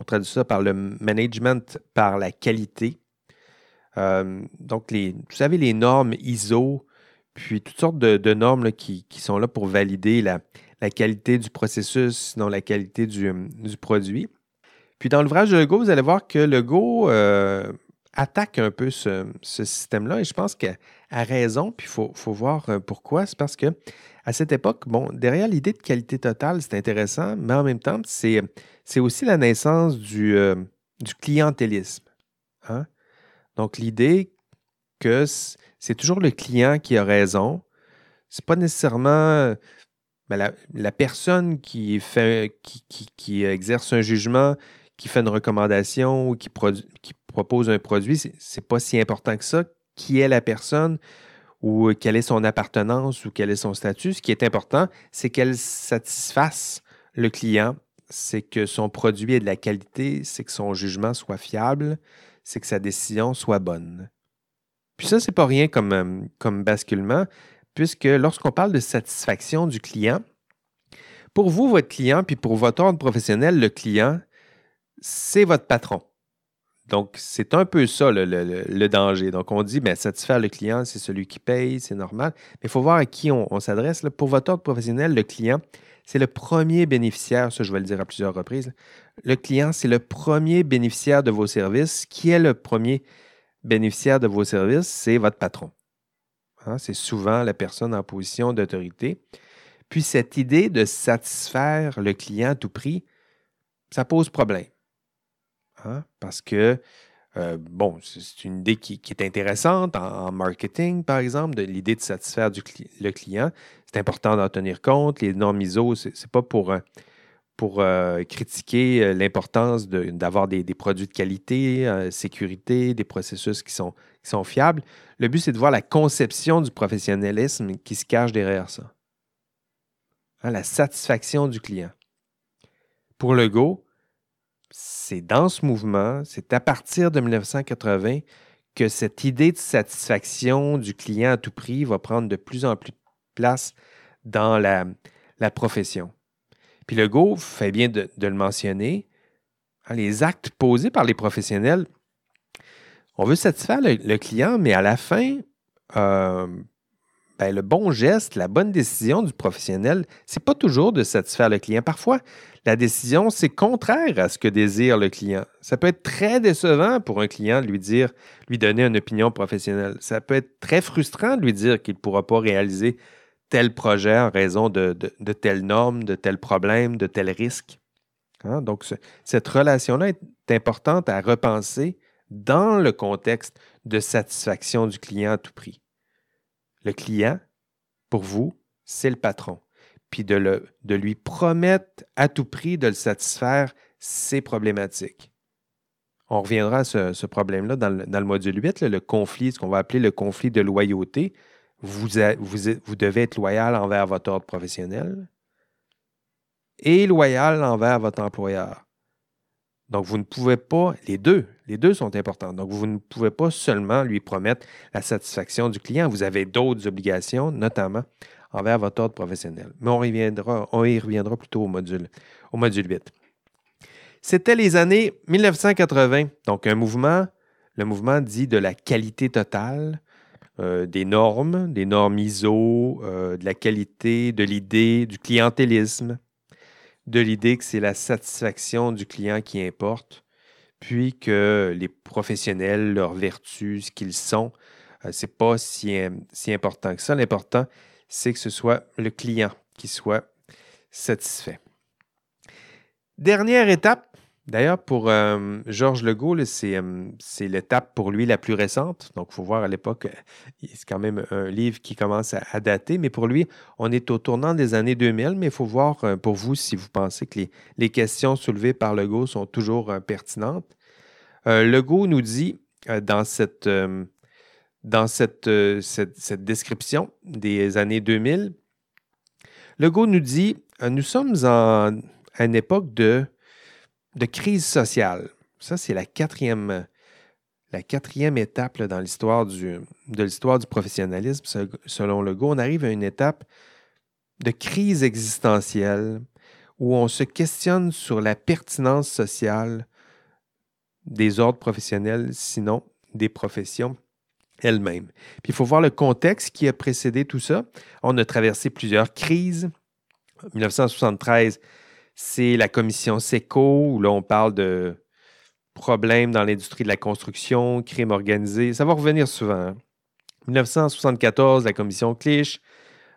on traduit ça par le management par la qualité. Euh, donc, les, vous savez, les normes ISO, puis toutes sortes de, normes qui, sont là pour valider la, qualité du processus, sinon la qualité du, produit. Puis dans l'ouvrage de Legault, vous allez voir que Legault euh, attaque un peu ce, système-là et je pense qu'à raison, puis il faut, voir euh, pourquoi. C'est parce que à cette époque, bon, derrière l'idée de qualité totale, c'est intéressant, mais en même temps, c'est aussi la naissance du, du clientélisme. Hein? Donc, l'idée que c'est toujours le client qui a raison. C'est pas nécessairement ben, la, personne qui, exerce un jugement, qui fait une recommandation ou qui, qui propose un produit. C'est pas si important que ça. Qui est la personne ou quelle est son appartenance ou quel est son statut? Ce qui est important, c'est qu'elle satisfasse le client, c'est que son produit ait de la qualité, c'est que son jugement soit fiable, c'est que sa décision soit bonne. Puis ça, c'est pas rien comme, euh, comme basculement, puisque lorsqu'on parle de satisfaction du client, pour vous, votre client, puis pour votre ordre professionnel, le client, c'est votre patron. Donc, c'est un peu ça le, danger. Donc, on dit, bien, satisfaire le client, c'est celui qui paye, c'est normal. Mais il faut voir à qui on, s'adresse. Pour votre ordre professionnel, le client, c'est le premier bénéficiaire, ça je vais le dire à plusieurs reprises. Le client, c'est le premier bénéficiaire de vos services. Qui est le premier bénéficiaire de vos services? C'est votre patron. Hein, c'est souvent la personne en position d'autorité. Puis cette idée de satisfaire le client à tout prix, ça pose problème. Hein, parce que, euh, bon, c'est une idée qui, est intéressante en, marketing, par exemple, de l'idée de satisfaire le client. C'est important d'en tenir compte. Les normes ISO, ce n'est pas pour, euh, euh, critiquer l'importance d'avoir des, produits de qualité, sécurité, des processus qui sont, qui sont fiables. Le but, c'est de voir la conception du professionnalisme qui se cache derrière ça. Hein, la satisfaction du client. Pour le Go, c'est dans ce mouvement, c'est à partir de 1980 que cette idée de satisfaction du client à tout prix va prendre de plus en plus de place dans la, profession. Puis le Go fait bien de, le mentionner. Hein, les actes posés par les professionnels, on veut satisfaire le, client, mais à la fin, euh, ben, le bon geste, la bonne décision du professionnel, c'est pas toujours de satisfaire le client. Parfois, la décision, c'est contraire à ce que désire le client. Ça peut être très décevant pour un client de lui dire, lui donner une opinion professionnelle. Ça peut être très frustrant de lui dire qu'il ne pourra pas réaliser tel projet en raison de, de, telle norme, de tel problème, de tel risque. Hein? Donc, cette relation-là est importante à repenser dans le contexte de satisfaction du client à tout prix. Le client, pour vous, c'est le patron. Puis de, lui promettre à tout prix de le satisfaire, c'est problématique. On reviendra à ce, problème-là dans le, module 8, le conflit, ce qu'on va appeler le conflit de loyauté. Vous devez être loyal envers votre ordre professionnel et loyal envers votre employeur. Donc, vous ne pouvez pas, les deux, les deux sont importants. Donc, vous ne pouvez pas seulement lui promettre la satisfaction du client. Vous avez d'autres obligations, notamment envers votre ordre professionnel. Mais on, reviendra, on y reviendra plutôt au module, au module 8. C'était les années 1980, donc un mouvement, le mouvement dit de la qualité totale, euh, des normes, des normes ISO, euh, de la qualité, de l'idée, du clientélisme, de l'idée que c'est la satisfaction du client qui importe, puis que les professionnels, leurs vertus, ce qu'ils sont, euh, ce n'est pas si, si, important que ça. L'important, c'est que ce soit le client qui soit satisfait. Dernière étape, D'ailleurs, pour euh, Georges Legault, euh, c'est l'étape pour lui la plus récente. Donc, il faut voir à l'époque, euh, c'est quand même un livre qui commence à, dater, mais pour lui, on est au tournant des années 2000, mais il faut voir pour vous si vous pensez que les, questions soulevées par Legault sont toujours pertinentes. Legault nous dit dans cette, dans cette, description des années 2000, Legault nous dit, nous sommes en, à une époque de de crise sociale. Ça, c'est la quatrième, la quatrième étape dans l'histoire du, de l'histoire du professionnalisme. Selon Legault, on arrive à une étape de crise existentielle où on se questionne sur la pertinence sociale des ordres professionnels, sinon des professions elles-mêmes. Puis il faut voir le contexte qui a précédé tout ça. On a traversé plusieurs crises. 1973, c'est la commission SECO, où là, on parle de problèmes dans l'industrie de la construction, crime organisé. Ça va revenir souvent. 1974, hein. la commission Clich,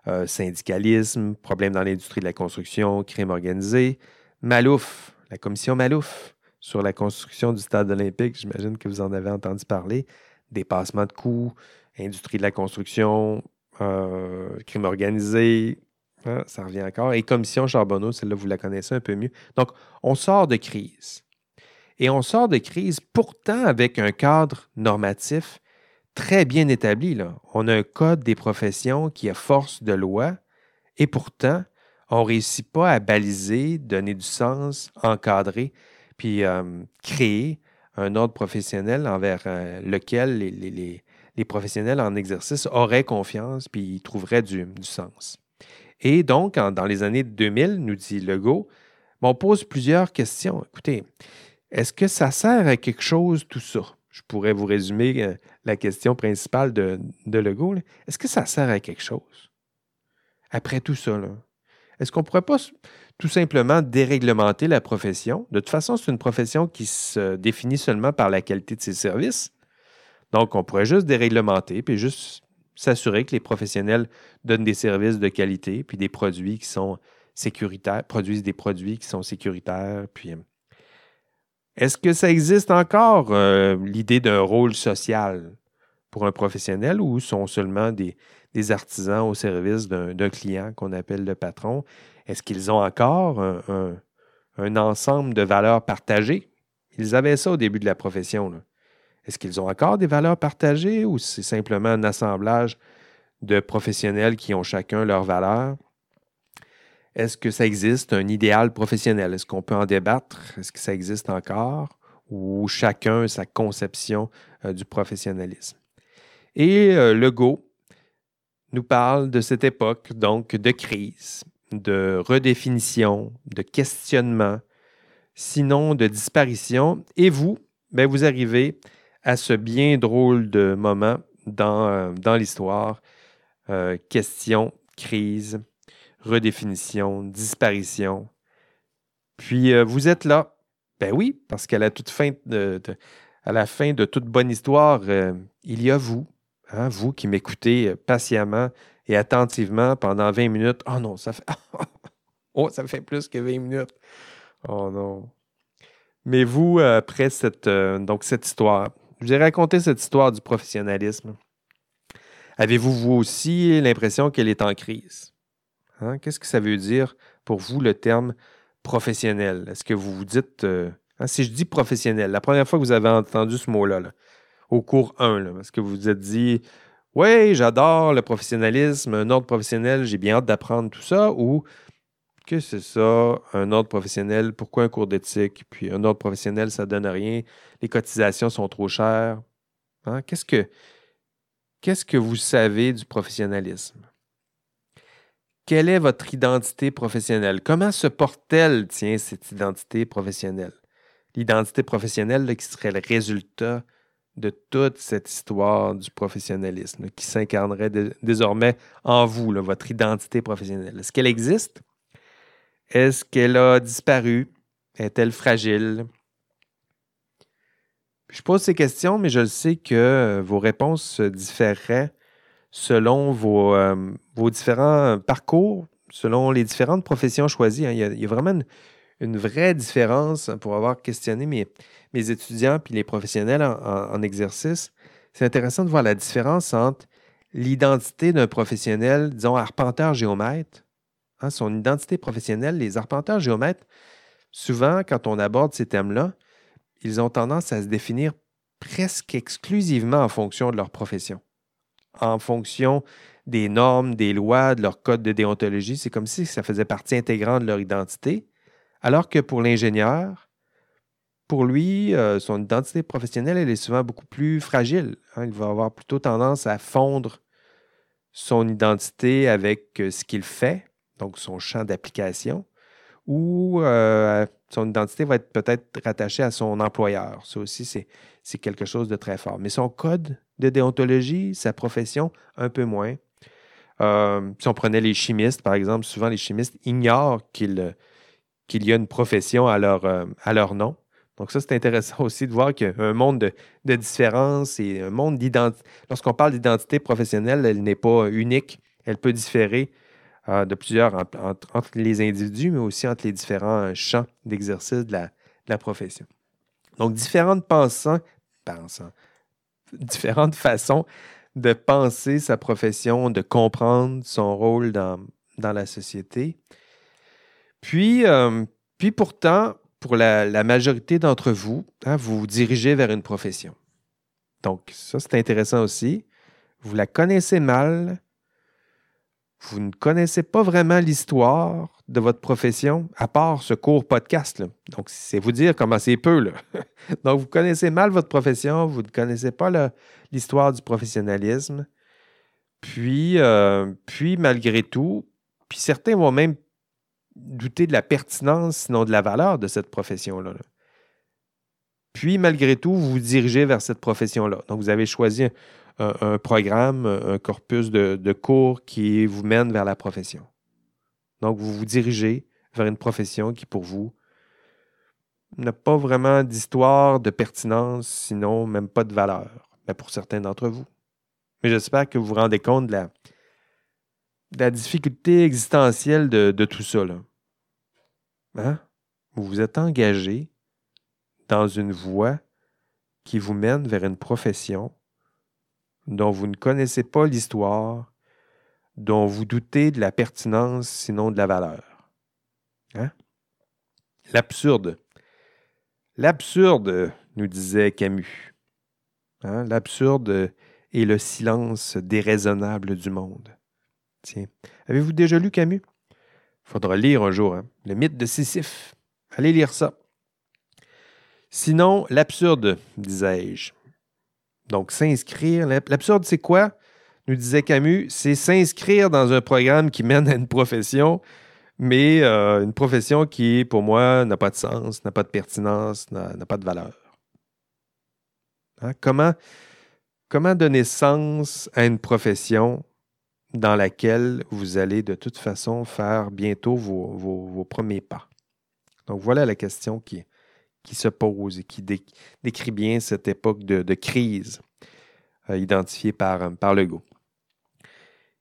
euh, syndicalisme, problèmes dans l'industrie de la construction, crime organisé. Malouf, la commission Malouf sur la construction du stade olympique, j'imagine que vous en avez entendu parler. Dépassement de coûts, industrie de la construction, euh, crime organisé, ah, ça revient encore. Et commission Charbonneau, celle-là, vous la connaissez un peu mieux. Donc, on sort de crise. Et on sort de crise pourtant avec un cadre normatif très bien établi. Là. On a un code des professions qui a force de loi et pourtant, on ne réussit pas à baliser, donner du sens, encadrer, puis euh, créer un ordre professionnel envers euh, lequel les, professionnels en exercice auraient confiance puis trouveraient du sens. Et donc, dans les années 2000, nous dit Legault, on pose plusieurs questions. Écoutez, est-ce que ça sert à quelque chose tout ça? Je pourrais vous résumer euh, la question principale de, de Legault. Est-ce que ça sert à quelque chose? Après tout ça, est-ce qu'on ne pourrait pas tout simplement déréglementer la profession? De toute façon, c'est une profession qui se définit seulement par la qualité de ses services. Donc, on pourrait juste déréglementer, puis juste s'assurer que les professionnels donnent des services de qualité, puis des produits qui sont sécuritaires, produisent des produits qui sont sécuritaires, puis euh, Est-ce que ça existe encore, euh, l'idée d'un rôle social pour un professionnel ou sont seulement des, artisans au service d'un client qu'on appelle le patron? Est-ce qu'ils ont encore un, ensemble de valeurs partagées? Ils avaient ça au début de la profession. Est-ce qu'ils ont encore des valeurs partagées ou c'est simplement un assemblage de professionnels qui ont chacun leurs valeurs? Est-ce que ça existe un idéal professionnel? Est-ce qu'on peut en débattre? Est-ce que ça existe encore? Ou chacun sa conception euh, du professionnalisme? Et euh, Legault nous parle de cette époque, donc de crise, de redéfinition, de questionnement, sinon de disparition. Et vous, ben vous arrivez à ce bien drôle de moment dans, euh, dans l'histoire. question, crise, redéfinition, disparition. Puis euh, vous êtes là. Ben oui, parce qu'à la toute fin de, à la fin de toute bonne histoire, euh, il y a vous, hein, vous qui m'écoutez euh, patiemment et attentivement pendant 20 minutes. Oh non, ça fait Oh, ça fait plus que 20 minutes. Oh non. Mais vous, après cette, donc cette histoire, je vous ai raconté cette histoire du professionnalisme. Avez-vous vous aussi l'impression qu'elle est en crise? Hein? Qu'est-ce que ça veut dire pour vous le terme professionnel? Est-ce que vous vous dites, euh, hein, si je dis professionnel, la première fois que vous avez entendu ce mot-là, au cours 1, est-ce que vous vous êtes dit, oui, j'adore le professionnalisme, un ordre professionnel, j'ai bien hâte d'apprendre tout ça, ou que c'est ça, un ordre professionnel, pourquoi un cours d'éthique, puis un ordre professionnel, ça donne rien, les cotisations sont trop chères. Hein? Qu'est-ce que qu'est-ce que vous savez du professionnalisme? Quelle est votre identité professionnelle? Comment se porte-t-elle, tiens, cette identité professionnelle? L'identité professionnelle qui serait le résultat de toute cette histoire du professionnalisme qui s'incarnerait désormais en vous, votre identité professionnelle. Est-ce qu'elle existe? Est-ce qu'elle a disparu? Est-elle fragile? Je pose ces questions, mais je sais que vos réponses différeraient selon euh, vos, différents parcours, selon les différentes professions choisies. Hein. Il, y a, vraiment une, vraie différence pour avoir questionné mes, étudiants puis les professionnels en, exercice. C'est intéressant de voir la différence entre l'identité d'un professionnel, disons, arpenteur-géomètre, hein, son identité professionnelle. Les arpenteurs géomètres, souvent, quand on aborde ces thèmes-là, ils ont tendance à se définir presque exclusivement en fonction de leur profession en fonction des normes, des lois, de leur code de déontologie. C'est comme si ça faisait partie intégrante de leur identité. Alors que pour l'ingénieur, pour lui, euh, son identité professionnelle, elle est souvent beaucoup plus fragile. Hein. Il va avoir plutôt tendance à fondre son identité avec euh, ce qu'il fait, donc son champ d'application, ou euh, son identité va être peut-être rattachée à son employeur. Ça aussi, c'est quelque chose de très fort. Mais son code de déontologie, sa profession, un peu moins. Euh, si on prenait les chimistes, par exemple, souvent les chimistes ignorent qu'il y a une profession à leur, euh, à leur nom. Donc ça, c'est intéressant aussi de voir qu'il y a un monde de, de différence et un monde d'identité. Lorsqu'on parle d'identité professionnelle, elle n'est pas unique. Elle peut différer euh, de plusieurs entre les individus, mais aussi entre les différents champs d'exercice de la, profession. Donc, différentes pensants, différentes façons de penser sa profession, de comprendre son rôle dans, la société. Puis, euh, puis pourtant, pour la, majorité d'entre vous, hein, vous vous dirigez vers une profession. Donc, ça, c'est intéressant aussi. Vous la connaissez mal, vous ne connaissez pas vraiment l'histoire de votre profession, à part ce court podcast. Donc, c'est vous dire comment c'est peu. Là. Donc, vous connaissez mal votre profession, vous ne connaissez pas l'histoire du professionnalisme. Puis, euh, puis, malgré tout, puis certains vont même douter de la pertinence, sinon de la valeur de cette profession-là. Puis, malgré tout, vous vous dirigez vers cette profession-là. Donc, vous avez choisi un, programme, un corpus de, cours qui vous mène vers la profession. Donc, vous vous dirigez vers une profession qui, pour vous, n'a pas vraiment d'histoire, de pertinence, sinon même pas de valeur, mais pour certains d'entre vous. Mais j'espère que vous vous rendez compte de la, difficulté existentielle de, tout ça. Hein? Vous vous êtes engagé dans une voie qui vous mène vers une profession dont vous ne connaissez pas l'histoire, dont vous doutez de la pertinence, sinon de la valeur. Hein? L'absurde. L'absurde, nous disait Camus. Hein? L'absurde est le silence déraisonnable du monde. Tiens, avez-vous déjà lu Camus? Faudra lire un jour, hein? Le mythe de Sisyphe. Allez lire ça. Sinon, l'absurde, disais-je. Donc, s'inscrire. L'absurde, c'est quoi? Nous disait Camus, c'est s'inscrire dans un programme qui mène à une profession, mais euh, une profession qui, pour moi, n'a pas de sens, n'a pas de pertinence, n'a pas de valeur. Hein? Comment, comment donner sens à une profession dans laquelle vous allez de toute façon faire bientôt vos, premiers pas? Donc voilà la question qui, qui se pose et qui décrit bien cette époque de, crise euh, identifiée par, par Legault.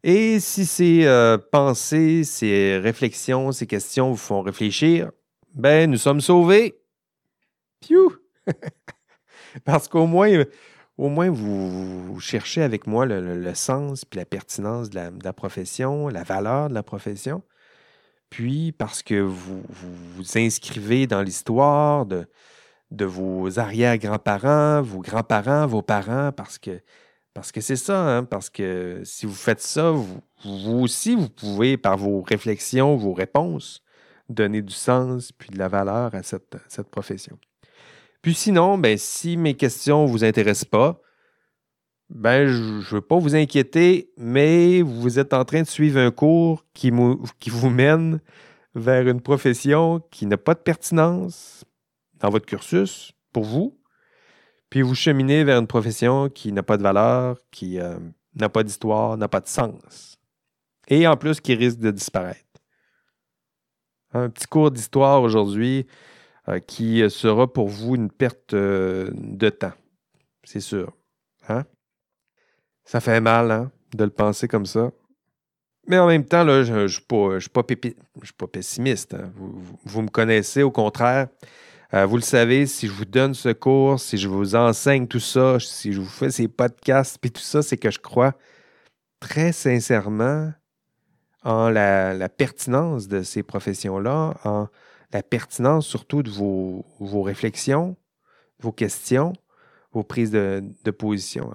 Et si ces euh, pensées, ces réflexions, ces questions vous font réfléchir, ben nous sommes sauvés. Piou! Parce qu'au moins, au moins vous, cherchez avec moi le, sens puis la pertinence de la, profession, la valeur de la profession. Puis parce que vous vous, inscrivez dans l'histoire de, vos arrière-grands-parents, vos grands-parents, vos parents, parce que c'est ça, hein, parce que si vous faites ça, vous, aussi, vous pouvez, par vos réflexions, vos réponses, donner du sens puis de la valeur à cette, cette profession. Puis sinon, ben, si mes questions ne vous intéressent pas, ben, je ne veux pas vous inquiéter, mais vous êtes en train de suivre un cours qui, vous mène vers une profession qui n'a pas de pertinence dans votre cursus pour vous, puis vous cheminez vers une profession qui n'a pas de valeur, qui euh, n'a pas d'histoire, n'a pas de sens, et en plus qui risque de disparaître. Un petit cours d'histoire aujourd'hui, euh, qui sera pour vous une perte euh, de temps. C'est sûr. Hein? Ça fait mal hein, de le penser comme ça. Mais en même temps, je ne suis, pas, pessimiste. Hein. Vous, me connaissez, au contraire. Euh, vous le savez, si je vous donne ce cours, si je vous enseigne tout ça, si je vous fais ces podcasts, puis tout ça, c'est que je crois très sincèrement en la, la pertinence de ces professions-là, en la pertinence surtout de vos, réflexions, vos questions, vos prises de, position.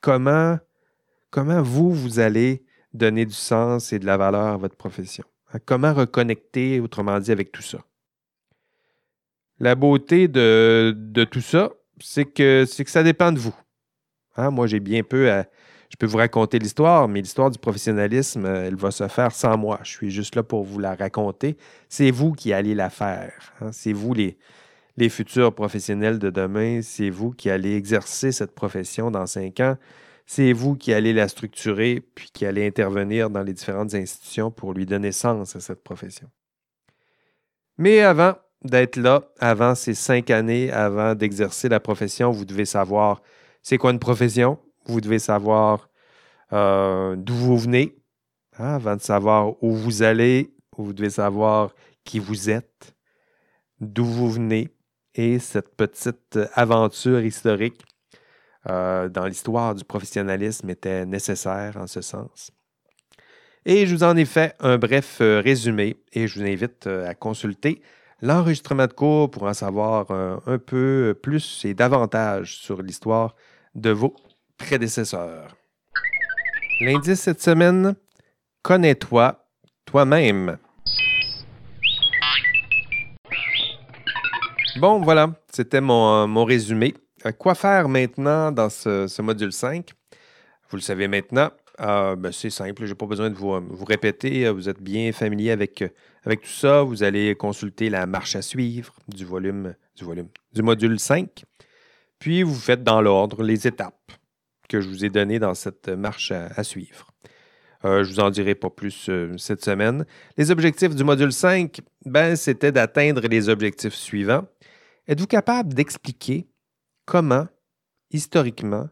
Comment, comment vous, vous allez donner du sens et de la valeur à votre profession? Comment reconnecter, autrement dit, avec tout ça? La beauté de, tout ça, c'est que, que ça dépend de vous. Hein, moi, j'ai bien peu à, je peux vous raconter l'histoire, mais l'histoire du professionnalisme, euh, elle va se faire sans moi. Je suis juste là pour vous la raconter. C'est vous qui allez la faire. Hein. C'est vous les, les futurs professionnels de demain. C'est vous qui allez exercer cette profession dans cinq ans. C'est vous qui allez la structurer, puis qui allez intervenir dans les différentes institutions pour lui donner sens à cette profession. Mais avant d'être là, avant ces cinq années, avant d'exercer la profession, vous devez savoir c'est quoi une profession, vous devez savoir euh, d'où vous venez. Hein, avant de savoir où vous allez, vous devez savoir qui vous êtes, d'où vous venez. Et cette petite aventure historique euh, dans l'histoire du professionnalisme était nécessaire en ce sens. Et je vous en ai fait un bref euh, résumé et je vous invite à consulter l'enregistrement de cours pour en savoir un peu plus et davantage sur l'histoire de vos prédécesseurs. L'indice cette semaine, connais-toi toi-même. Bon, voilà, c'était mon, mon, résumé. Euh, quoi faire maintenant dans ce, module 5? Vous le savez maintenant. Euh, ben, c'est simple, je n'ai pas besoin de vous, vous, répéter. Vous êtes bien familier avec, tout ça. Vous allez consulter la marche à suivre du volume, du volume, du module 5. Puis vous faites dans l'ordre les étapes que je vous ai donné dans cette marche à, suivre. Euh, je vous en dirai pas plus euh, cette semaine. Les objectifs du module 5, ben, c'était d'atteindre les objectifs suivants. Êtes-vous capable d'expliquer comment, historiquement,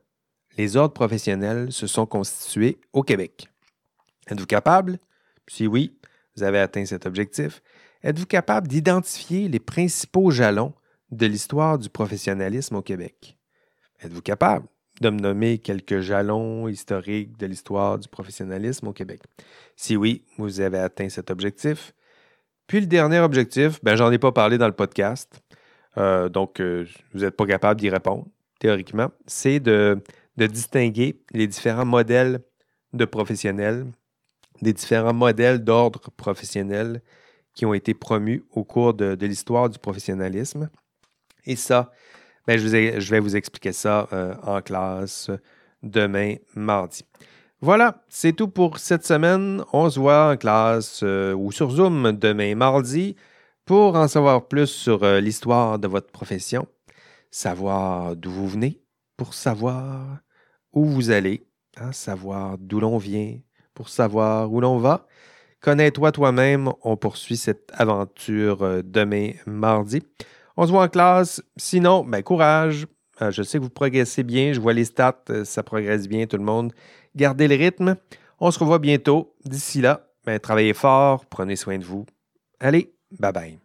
les ordres professionnels se sont constitués au Québec? Êtes-vous capable? Si oui, vous avez atteint cet objectif. Êtes-vous capable d'identifier les principaux jalons de l'histoire du professionnalisme au Québec? Êtes-vous capable? De me nommer quelques jalons historiques de l'histoire du professionnalisme au Québec? Si oui, vous avez atteint cet objectif. Puis le dernier objectif, ben, j'en ai pas parlé dans le podcast, euh, donc euh, vous n'êtes pas capable d'y répondre, théoriquement, c'est de, distinguer les différents modèles de professionnels, des différents modèles d'ordre professionnel qui ont été promus au cours de, l'histoire du professionnalisme. Et ça, ben, je, vais vous expliquer ça euh, en classe demain, mardi. Voilà, c'est tout pour cette semaine. On se voit en classe euh, ou sur Zoom demain, mardi, pour en savoir plus sur euh, l'histoire de votre profession, savoir d'où vous venez, pour savoir où vous allez, hein, savoir d'où l'on vient, pour savoir où l'on va. Connais-toi toi-même, on poursuit cette aventure demain, mardi. On se voit en classe. Sinon, ben, courage. Euh, je sais que vous progressez bien. Je vois les stats. Euh, ça progresse bien, tout le monde. Gardez le rythme. On se revoit bientôt. D'ici là, ben, travaillez fort. Prenez soin de vous. Allez, bye bye.